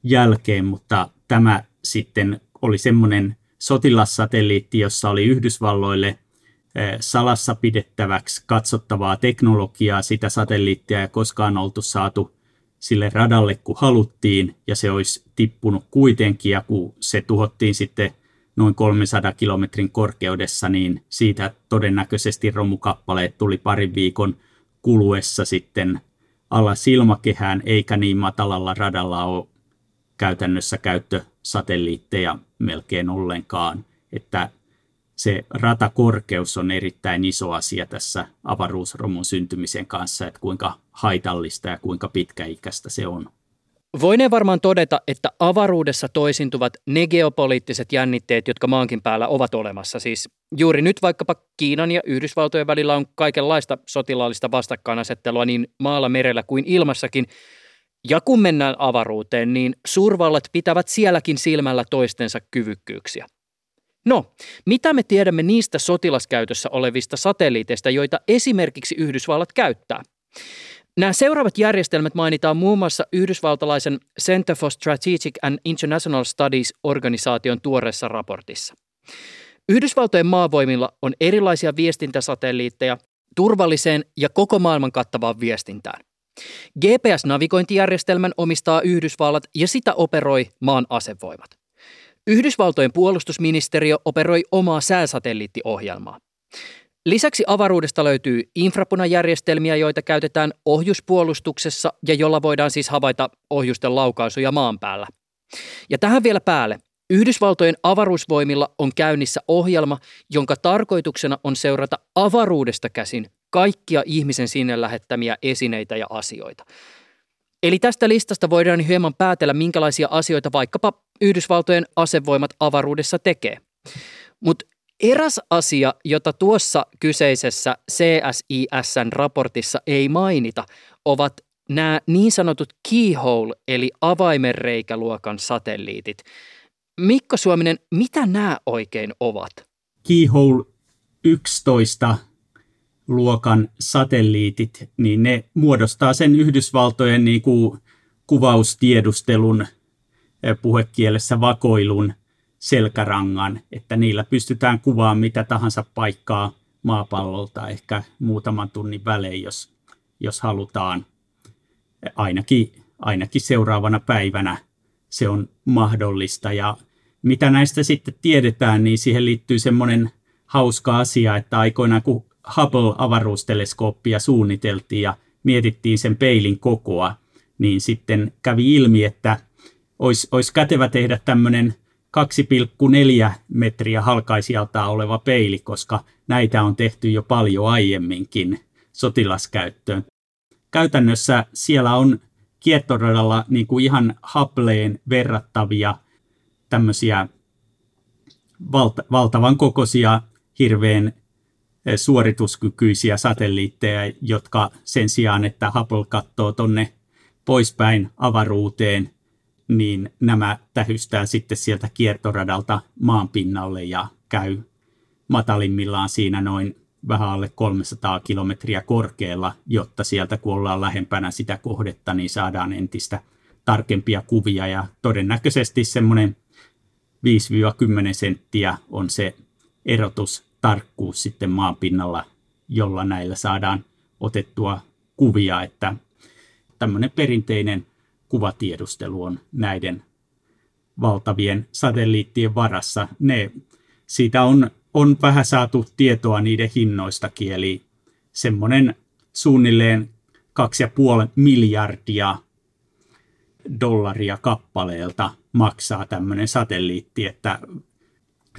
jälkeen, mutta tämä sitten oli semmoinen sotilassatelliitti, jossa oli Yhdysvalloille eh, salassa pidettäväksi katsottavaa teknologiaa, sitä satelliittia ei koskaan oltu saatu sille radalle, kun haluttiin, ja se olisi tippunut kuitenkin, ja kun se tuhottiin sitten noin 300 kilometrin korkeudessa, niin siitä todennäköisesti romukappaleet tuli parin viikon kuluessa sitten alla silmakehään, eikä niin matalalla radalla ole käytännössä käyttösatelliitteja melkein ollenkaan, että se ratakorkeus on erittäin iso asia tässä avaruusromun syntymisen kanssa, että kuinka haitallista ja kuinka pitkäikäistä se on. Voinee varmaan todeta, että avaruudessa toisintuvat ne geopoliittiset jännitteet, jotka maankin päällä ovat olemassa. Siis juuri nyt vaikkapa Kiinan ja Yhdysvaltojen välillä on kaikenlaista sotilaallista vastakkainasettelua niin maalla, merellä kuin ilmassakin. Ja kun mennään avaruuteen, niin suurvallat pitävät sielläkin silmällä toistensa kyvykkyyksiä. No, mitä me tiedämme niistä sotilaskäytössä olevista satelliiteista, joita esimerkiksi Yhdysvallat käyttää? Nämä seuraavat järjestelmät mainitaan muun muassa yhdysvaltalaisen Center for Strategic and International Studies organisaation tuoreessa raportissa. Yhdysvaltojen maavoimilla on erilaisia viestintäsatelliitteja turvalliseen ja koko maailman kattavaan viestintään. GPS-navigointijärjestelmän omistaa Yhdysvallat ja sitä operoi maan asevoimat. Yhdysvaltojen puolustusministeriö operoi omaa sääsatelliittiohjelmaa. Lisäksi avaruudesta löytyy infrapunajärjestelmiä, joita käytetään ohjuspuolustuksessa ja jolla voidaan siis havaita ohjusten laukaisuja maan päällä. Ja tähän vielä päälle. Yhdysvaltojen avaruusvoimilla on käynnissä ohjelma, jonka tarkoituksena on seurata avaruudesta käsin kaikkia ihmisen sinne lähettämiä esineitä ja asioita. Eli tästä listasta voidaan hieman päätellä, minkälaisia asioita vaikkapa Yhdysvaltojen asevoimat avaruudessa tekee. Mutta eräs asia, jota tuossa kyseisessä CSISn raportissa ei mainita, ovat nämä niin sanotut keyhole eli avaimenreikäluokan satelliitit. Mikko Suominen, mitä nämä oikein ovat? Keyhole 11 luokan satelliitit, niin ne muodostaa sen Yhdysvaltojen niin kuin kuvaustiedustelun eh, puhekielessä vakoilun selkärangan, että niillä pystytään kuvaamaan mitä tahansa paikkaa maapallolta ehkä muutaman tunnin välein, jos, jos halutaan ainakin, ainakin seuraavana päivänä se on mahdollista. Ja mitä näistä sitten tiedetään, niin siihen liittyy semmoinen hauska asia, että aikoinaan kun Hubble-avaruusteleskooppia suunniteltiin ja mietittiin sen peilin kokoa, niin sitten kävi ilmi, että olisi, olisi kätevä tehdä tämmöinen 2,4 metriä halkaisijaltaan oleva peili, koska näitä on tehty jo paljon aiemminkin sotilaskäyttöön. Käytännössä siellä on kiertoradalla niin kuin ihan Hubbleen verrattavia tämmöisiä valta, valtavan kokoisia, hirveän suorituskykyisiä satelliitteja, jotka sen sijaan, että Hubble katsoo tonne poispäin avaruuteen, niin nämä tähystää sitten sieltä kiertoradalta maan pinnalle ja käy matalimmillaan siinä noin vähän alle 300 kilometriä korkealla, jotta sieltä kun ollaan lähempänä sitä kohdetta, niin saadaan entistä tarkempia kuvia. Ja todennäköisesti semmoinen 5-10 senttiä on se erotustarkkuus sitten maanpinnalla, jolla näillä saadaan otettua kuvia, että tämmöinen perinteinen kuvatiedustelu on näiden valtavien satelliittien varassa. Ne, siitä on, on vähän saatu tietoa niiden hinnoistakin, eli semmoinen suunnilleen 2,5 miljardia dollaria kappaleelta maksaa tämmöinen satelliitti, että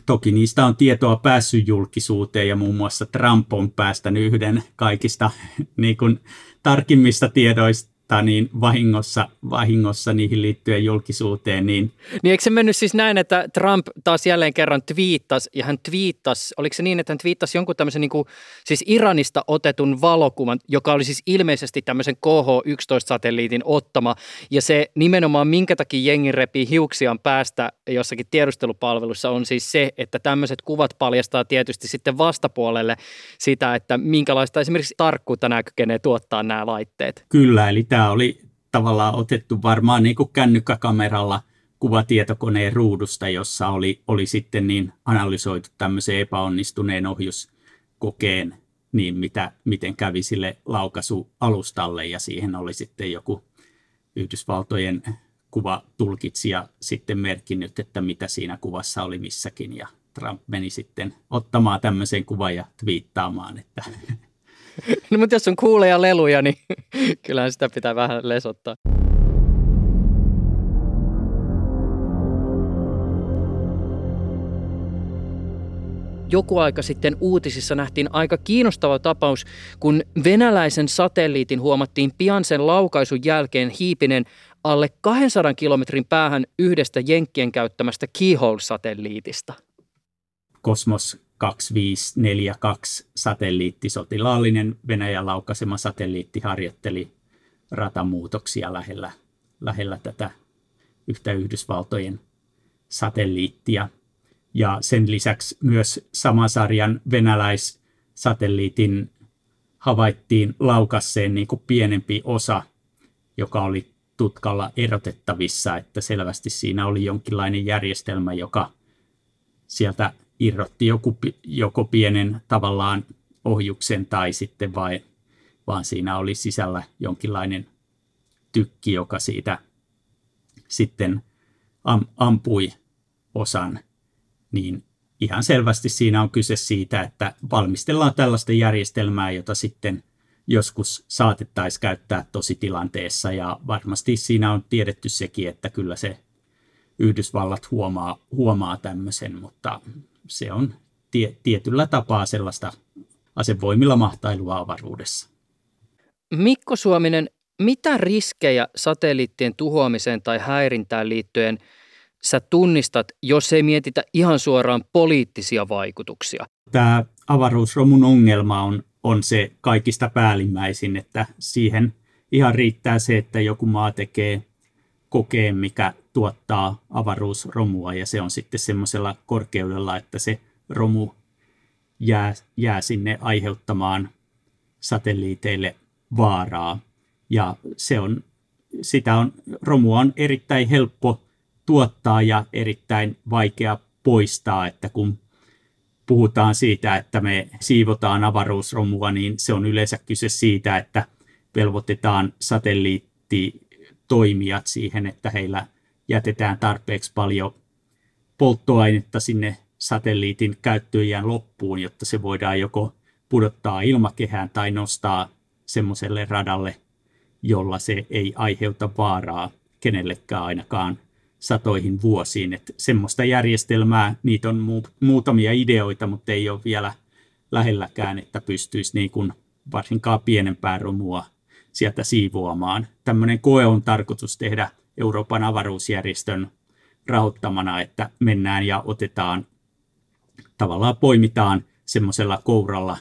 toki niistä on tietoa päässyt julkisuuteen ja muun muassa Trump on päästänyt yhden kaikista niin kuin, tarkimmista tiedoista tota, niin vahingossa, vahingossa niihin liittyen julkisuuteen. Niin... niin eikö se mennyt siis näin, että Trump taas jälleen kerran twiittasi, ja hän twiittasi, oliko se niin, että hän twiittasi jonkun tämmöisen niin kuin, siis Iranista otetun valokuvan, joka oli siis ilmeisesti tämmöisen KH-11-satelliitin ottama, ja se nimenomaan minkä takia jengi repii hiuksiaan päästä jossakin tiedustelupalvelussa on siis se, että tämmöiset kuvat paljastaa tietysti sitten vastapuolelle sitä, että minkälaista esimerkiksi tarkkuutta nämä kykenee tuottaa nämä laitteet. Kyllä, eli tämä tämä oli tavallaan otettu varmaan niin kuin kännykkäkameralla kuvatietokoneen ruudusta, jossa oli, oli sitten niin analysoitu tämmöisen epäonnistuneen ohjuskokeen, niin mitä, miten kävi sille laukasualustalle ja siihen oli sitten joku Yhdysvaltojen kuvatulkitsija sitten merkinnyt, että mitä siinä kuvassa oli missäkin ja Trump meni sitten ottamaan tämmöisen kuvan ja twiittaamaan, että no mutta jos on kuuleja leluja, niin kyllähän sitä pitää vähän lesottaa. joku aika sitten uutisissa nähtiin aika kiinnostava tapaus, kun venäläisen satelliitin huomattiin pian sen laukaisun jälkeen hiipinen alle 200 kilometrin päähän yhdestä Jenkkien käyttämästä Keyhole-satelliitista. Kosmos 2542 satelliitti, sotilaallinen Venäjän laukaisema satelliitti harjoitteli ratamuutoksia lähellä, lähellä tätä yhtä Yhdysvaltojen satelliittia. Ja sen lisäksi myös saman sarjan venäläissatelliitin havaittiin laukasseen niin kuin pienempi osa, joka oli tutkalla erotettavissa, että selvästi siinä oli jonkinlainen järjestelmä, joka sieltä irrotti joku, joko pienen tavallaan ohjuksen tai sitten vai, vaan siinä oli sisällä jonkinlainen tykki, joka siitä sitten am, ampui osan, niin ihan selvästi siinä on kyse siitä, että valmistellaan tällaista järjestelmää, jota sitten joskus saatettaisiin käyttää tositilanteessa ja varmasti siinä on tiedetty sekin, että kyllä se Yhdysvallat huomaa, huomaa tämmöisen, mutta se on tie, tietyllä tapaa sellaista asevoimilla mahtailua avaruudessa. Mikko Suominen, mitä riskejä satelliittien tuhoamiseen tai häirintään liittyen sä tunnistat, jos ei mietitä ihan suoraan poliittisia vaikutuksia? Tämä avaruusromun ongelma on, on se kaikista päällimmäisin, että siihen ihan riittää se, että joku maa tekee kokeen, mikä tuottaa avaruusromua ja se on sitten semmoisella korkeudella, että se romu jää, jää sinne aiheuttamaan satelliiteille vaaraa. Ja se on, sitä on, romua on erittäin helppo tuottaa ja erittäin vaikea poistaa, että kun puhutaan siitä, että me siivotaan avaruusromua, niin se on yleensä kyse siitä, että velvoitetaan satelliitti toimijat siihen, että heillä jätetään tarpeeksi paljon polttoainetta sinne satelliitin käyttöjään loppuun, jotta se voidaan joko pudottaa ilmakehään tai nostaa semmoiselle radalle, jolla se ei aiheuta vaaraa kenellekään ainakaan satoihin vuosiin. Että semmoista järjestelmää, niitä on muutamia ideoita, mutta ei ole vielä lähelläkään, että pystyisi niin kuin varsinkaan pienempää romua sieltä siivoamaan. Tämmöinen koe on tarkoitus tehdä Euroopan avaruusjärjestön rahoittamana, että mennään ja otetaan, tavallaan poimitaan semmoisella kouralla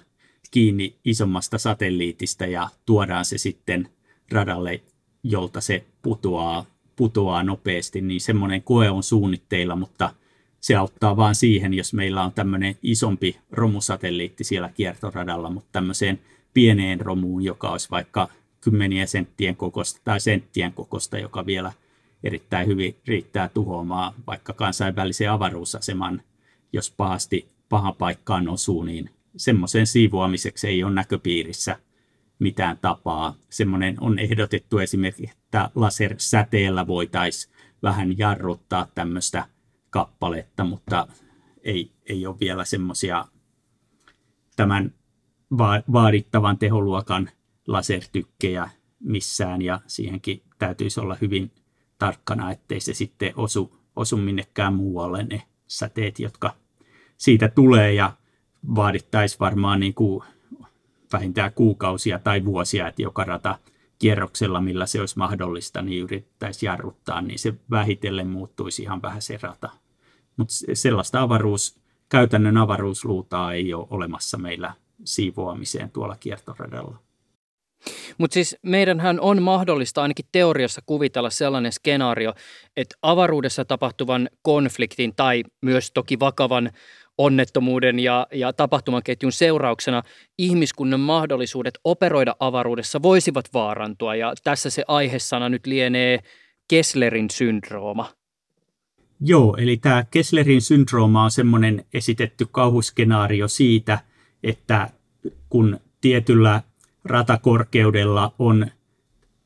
kiinni isommasta satelliitista ja tuodaan se sitten radalle, jolta se putoaa, putoaa nopeasti, niin semmoinen koe on suunnitteilla, mutta se auttaa vain siihen, jos meillä on tämmöinen isompi romusatelliitti siellä kiertoradalla, mutta tämmöiseen pieneen romuun, joka olisi vaikka kymmeniä senttien kokosta tai senttien kokosta, joka vielä erittäin hyvin riittää tuhoamaan vaikka kansainvälisen avaruusaseman, jos pahasti pahan paikkaan osuu, niin semmoisen siivoamiseksi ei ole näköpiirissä mitään tapaa. Semmoinen on ehdotettu esimerkiksi, että lasersäteellä voitaisiin vähän jarruttaa tämmöistä kappaletta, mutta ei, ei ole vielä semmoisia tämän vaadittavan teholuokan lasertykkejä missään ja siihenkin täytyisi olla hyvin tarkkana, ettei se sitten osu, osu minnekään muualle ne säteet, jotka siitä tulee ja vaadittaisi varmaan niin kuin vähintään kuukausia tai vuosia, että joka rata kierroksella, millä se olisi mahdollista, niin yrittäisi jarruttaa, niin se vähitellen muuttuisi ihan vähän se rata. Mutta sellaista avaruus, käytännön avaruusluutaa ei ole olemassa meillä siivoamiseen tuolla kiertoradalla. Mutta siis meidänhän on mahdollista ainakin teoriassa kuvitella sellainen skenaario, että avaruudessa tapahtuvan konfliktin tai myös toki vakavan onnettomuuden ja, ja tapahtumaketjun seurauksena ihmiskunnan mahdollisuudet operoida avaruudessa voisivat vaarantua. Ja tässä se aihesana nyt lienee Kesslerin syndrooma. Joo, eli tämä Kesslerin syndrooma on semmoinen esitetty kauhuskenaario siitä, että kun tietyllä ratakorkeudella on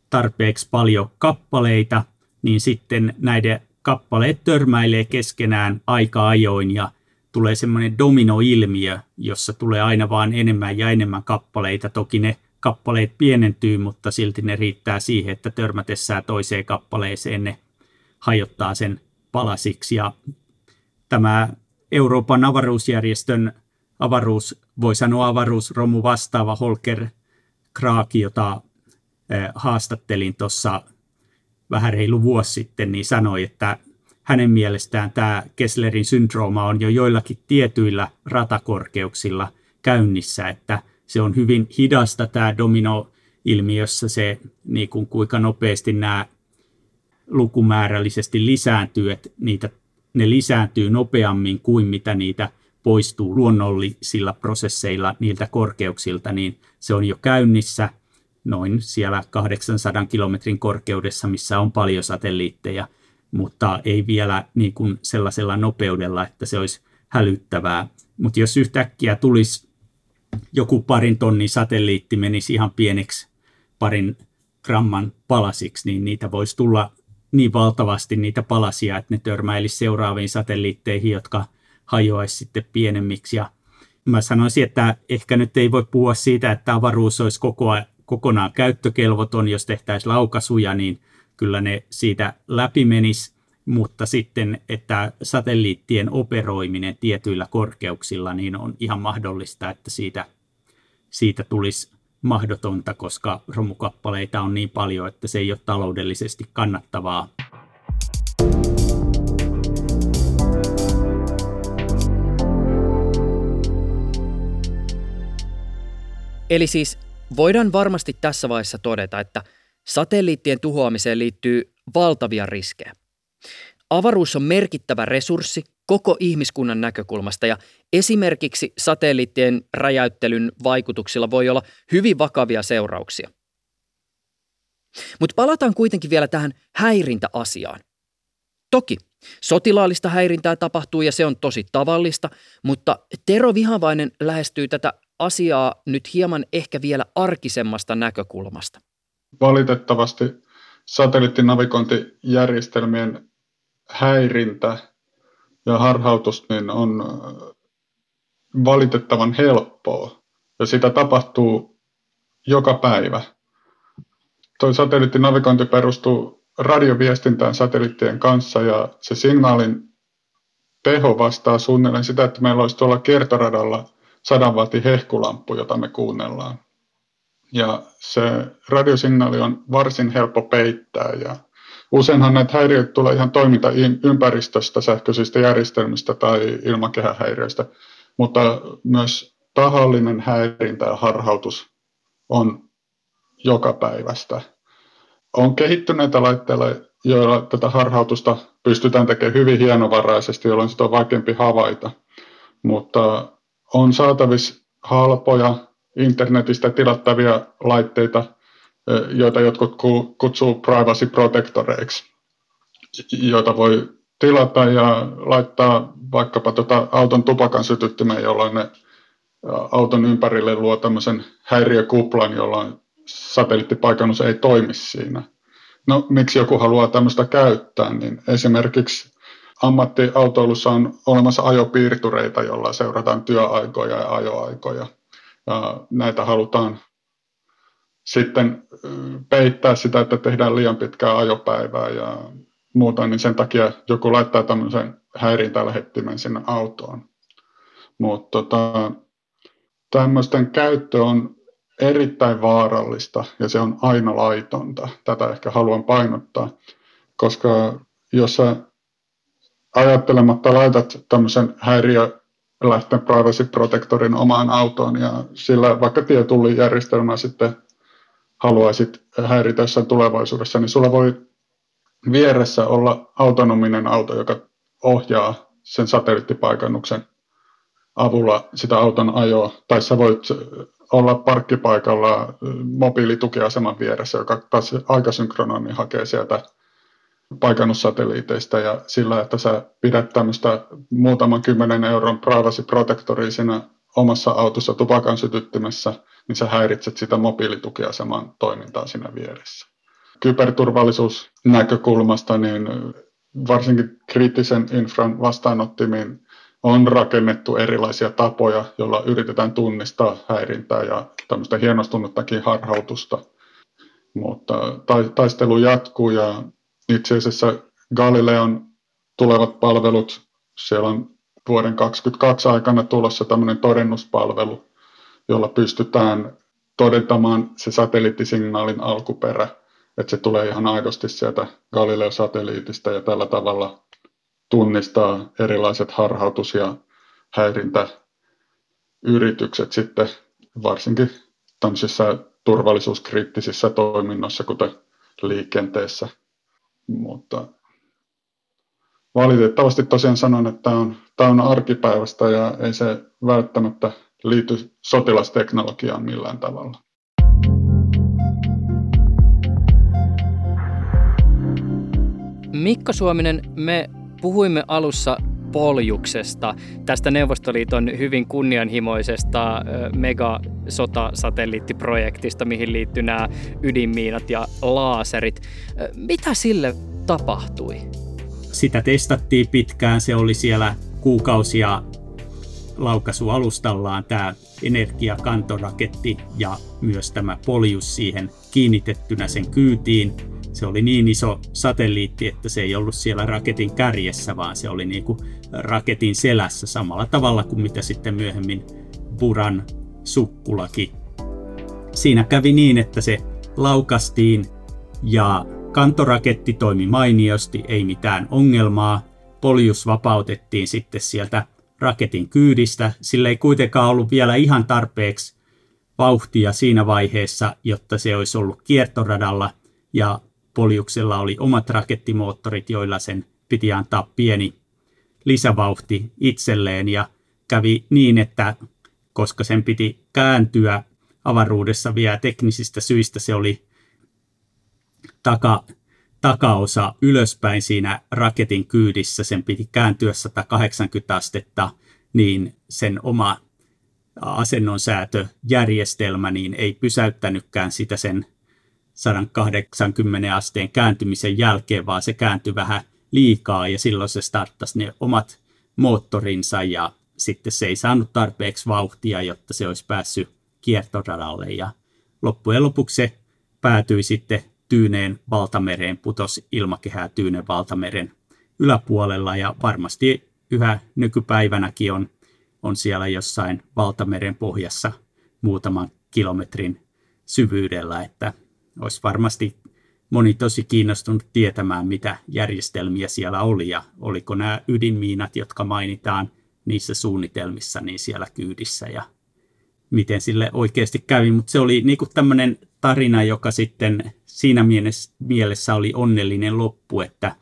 tarpeeksi paljon kappaleita, niin sitten näiden kappaleet törmäilee keskenään aika ajoin ja tulee semmoinen dominoilmiö, jossa tulee aina vaan enemmän ja enemmän kappaleita. Toki ne kappaleet pienentyy, mutta silti ne riittää siihen, että törmätessään toiseen kappaleeseen ne hajottaa sen palasiksi. Ja tämä Euroopan avaruusjärjestön avaruus, voi sanoa avaruusromu vastaava Holker Kraaki, jota haastattelin tuossa vähän reilu vuosi sitten, niin sanoi, että hänen mielestään tämä Kesslerin syndrooma on jo joillakin tietyillä ratakorkeuksilla käynnissä, että se on hyvin hidasta tämä domino-ilmiössä se, niin kuin kuinka nopeasti nämä lukumäärällisesti lisääntyy, että niitä, ne lisääntyy nopeammin kuin mitä niitä poistuu luonnollisilla prosesseilla niiltä korkeuksilta, niin se on jo käynnissä noin siellä 800 kilometrin korkeudessa, missä on paljon satelliitteja, mutta ei vielä niin kuin sellaisella nopeudella, että se olisi hälyttävää. Mutta jos yhtäkkiä tulisi joku parin tonnin satelliitti menisi ihan pieneksi parin gramman palasiksi, niin niitä voisi tulla niin valtavasti niitä palasia, että ne törmäilisi seuraaviin satelliitteihin, jotka hajoaisi sitten pienemmiksi. Ja mä sanoisin, että ehkä nyt ei voi puhua siitä, että avaruus olisi koko, kokonaan käyttökelvoton, jos tehtäisiin laukasuja, niin kyllä ne siitä läpi menisi, mutta sitten, että satelliittien operoiminen tietyillä korkeuksilla, niin on ihan mahdollista, että siitä, siitä tulisi mahdotonta, koska romukappaleita on niin paljon, että se ei ole taloudellisesti kannattavaa. Eli siis voidaan varmasti tässä vaiheessa todeta, että satelliittien tuhoamiseen liittyy valtavia riskejä. Avaruus on merkittävä resurssi koko ihmiskunnan näkökulmasta ja esimerkiksi satelliittien räjäyttelyn vaikutuksilla voi olla hyvin vakavia seurauksia. Mutta palataan kuitenkin vielä tähän häirintäasiaan. Toki sotilaallista häirintää tapahtuu ja se on tosi tavallista, mutta Tero Vihavainen lähestyy tätä asiaa nyt hieman ehkä vielä arkisemmasta näkökulmasta? Valitettavasti satelliittinavigointijärjestelmien häirintä ja harhautus niin on valitettavan helppoa ja sitä tapahtuu joka päivä. Tuo satelliittinavigointi perustuu radioviestintään satelliittien kanssa ja se signaalin teho vastaa suunnilleen sitä, että meillä olisi tuolla kiertoradalla 100 wattin hehkulamppu, jota me kuunnellaan. Ja se radiosignaali on varsin helppo peittää ja useinhan näitä häiriöitä tulee ihan toimintaympäristöstä, sähköisistä järjestelmistä tai ilmakehähäiriöistä, mutta myös tahallinen häirintä ja harhautus on joka päivästä. On kehittyneitä laitteilla, joilla tätä harhautusta pystytään tekemään hyvin hienovaraisesti, jolloin sitä on vaikeampi havaita. Mutta on saatavissa halpoja internetistä tilattavia laitteita, joita jotkut kutsuu privacy protectoreiksi, joita voi tilata ja laittaa vaikkapa tuota auton tupakan sytyttimeen, jolloin ne auton ympärille luo tämmöisen häiriökuplan, jolloin satelliittipaikannus ei toimi siinä. No miksi joku haluaa tämmöistä käyttää, niin esimerkiksi ammattiautoilussa on olemassa ajopiirtureita, joilla seurataan työaikoja ja ajoaikoja. Ja näitä halutaan sitten peittää sitä, että tehdään liian pitkää ajopäivää ja muuta, niin sen takia joku laittaa tämmöisen häirintälähettimen sinne autoon. Mutta tota, tämmöisten käyttö on erittäin vaarallista ja se on aina laitonta. Tätä ehkä haluan painottaa, koska jos sä ajattelematta laitat tämmöisen häiriölähteen privacy protectorin omaan autoon ja sillä vaikka tietullijärjestelmää sitten haluaisit häiritä jossain tulevaisuudessa, niin sulla voi vieressä olla autonominen auto, joka ohjaa sen satelliittipaikannuksen avulla sitä auton ajoa, tai sä voit olla parkkipaikalla mobiilitukiaseman vieressä, joka taas aikasynkronoinnin hakee sieltä paikannussatelliiteista ja sillä, että sä pidät tämmöistä muutaman kymmenen euron privacy protectoria siinä omassa autossa tupakan sytyttimessä, niin sä häiritset sitä mobiilitukiaseman toimintaa siinä vieressä. Kyberturvallisuusnäkökulmasta niin varsinkin kriittisen infran vastaanottimiin on rakennettu erilaisia tapoja, joilla yritetään tunnistaa häirintää ja tämmöistä hienostunuttakin harhautusta. Mutta taistelu jatkuu ja itse asiassa Galileon tulevat palvelut, siellä on vuoden 2022 aikana tulossa tämmöinen todennuspalvelu, jolla pystytään todentamaan se satelliittisignaalin alkuperä, että se tulee ihan aidosti sieltä Galileo-satelliitista ja tällä tavalla tunnistaa erilaiset harhautus- ja häirintäyritykset sitten varsinkin tämmöisissä turvallisuuskriittisissä toiminnoissa, kuten liikenteessä. Mutta valitettavasti tosiaan sanon, että tämä on, tämä on arkipäivästä ja ei se välttämättä liity sotilasteknologiaan millään tavalla. Mikko Suominen, me puhuimme alussa poljuksesta, tästä Neuvostoliiton hyvin kunnianhimoisesta megasotasatelliittiprojektista, mihin liittyy nämä ydinmiinat ja laaserit. Mitä sille tapahtui? Sitä testattiin pitkään, se oli siellä kuukausia laukaisualustallaan tämä energiakantoraketti ja myös tämä poljus siihen kiinnitettynä sen kyytiin se oli niin iso satelliitti, että se ei ollut siellä raketin kärjessä, vaan se oli niin kuin raketin selässä samalla tavalla kuin mitä sitten myöhemmin Buran sukkulaki. Siinä kävi niin, että se laukastiin ja kantoraketti toimi mainiosti, ei mitään ongelmaa. Poljus vapautettiin sitten sieltä raketin kyydistä. Sillä ei kuitenkaan ollut vielä ihan tarpeeksi vauhtia siinä vaiheessa, jotta se olisi ollut kiertoradalla ja Poljuksella oli omat rakettimoottorit, joilla sen piti antaa pieni lisävauhti itselleen. Ja kävi niin, että koska sen piti kääntyä avaruudessa vielä teknisistä syistä, se oli taka, takaosa ylöspäin siinä raketin kyydissä, sen piti kääntyä 180 astetta, niin sen oma asennonsäätöjärjestelmä niin ei pysäyttänytkään sitä sen 180 asteen kääntymisen jälkeen, vaan se kääntyi vähän liikaa ja silloin se starttasi ne omat moottorinsa ja sitten se ei saanut tarpeeksi vauhtia, jotta se olisi päässyt kiertoradalle. Ja loppujen lopuksi se päätyi sitten Tyyneen valtamereen, putosi ilmakehää Tyyneen valtameren yläpuolella ja varmasti yhä nykypäivänäkin on, on siellä jossain valtameren pohjassa muutaman kilometrin syvyydellä, että olisi varmasti moni tosi kiinnostunut tietämään, mitä järjestelmiä siellä oli ja oliko nämä ydinmiinat, jotka mainitaan niissä suunnitelmissa, niin siellä kyydissä ja miten sille oikeasti kävi. Mutta se oli niin tämmöinen tarina, joka sitten siinä mielessä oli onnellinen loppu, että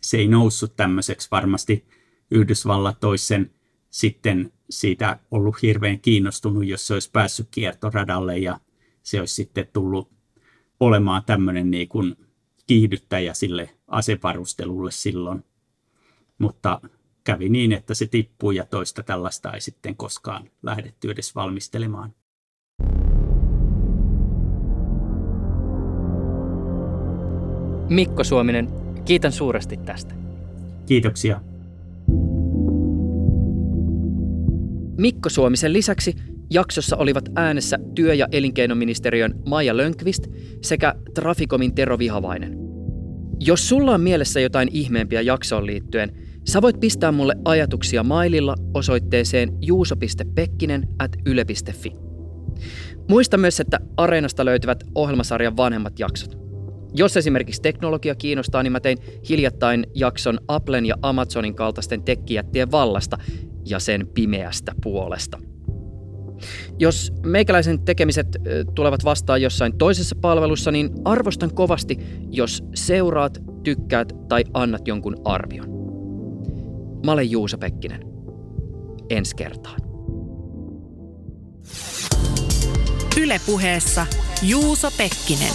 se ei noussut tämmöiseksi varmasti Yhdysvallat toisen sitten siitä ollut hirveän kiinnostunut, jos se olisi päässyt kiertoradalle ja se olisi sitten tullut olemaan tämmöinen niin kuin kiihdyttäjä sille asevarustelulle silloin. Mutta kävi niin, että se tippui ja toista tällaista ei sitten koskaan lähdetty edes valmistelemaan. Mikko Suominen, kiitän suuresti tästä. Kiitoksia. Mikko Suomisen lisäksi jaksossa olivat äänessä työ- ja elinkeinoministeriön Maija Lönkvist sekä Trafikomin Tero Vihavainen. Jos sulla on mielessä jotain ihmeempiä jaksoon liittyen, sä voit pistää mulle ajatuksia maililla osoitteeseen juuso.pekkinen at yle.fi. Muista myös, että Areenasta löytyvät ohjelmasarjan vanhemmat jaksot. Jos esimerkiksi teknologia kiinnostaa, niin mä tein hiljattain jakson Applen ja Amazonin kaltaisten tekkijättien vallasta ja sen pimeästä puolesta. Jos meikäläisen tekemiset tulevat vastaan jossain toisessa palvelussa, niin arvostan kovasti, jos seuraat, tykkäät tai annat jonkun arvion. Mä olen Juuso Pekkinen. Ensi kertaan. Ylepuheessa Juuso Pekkinen.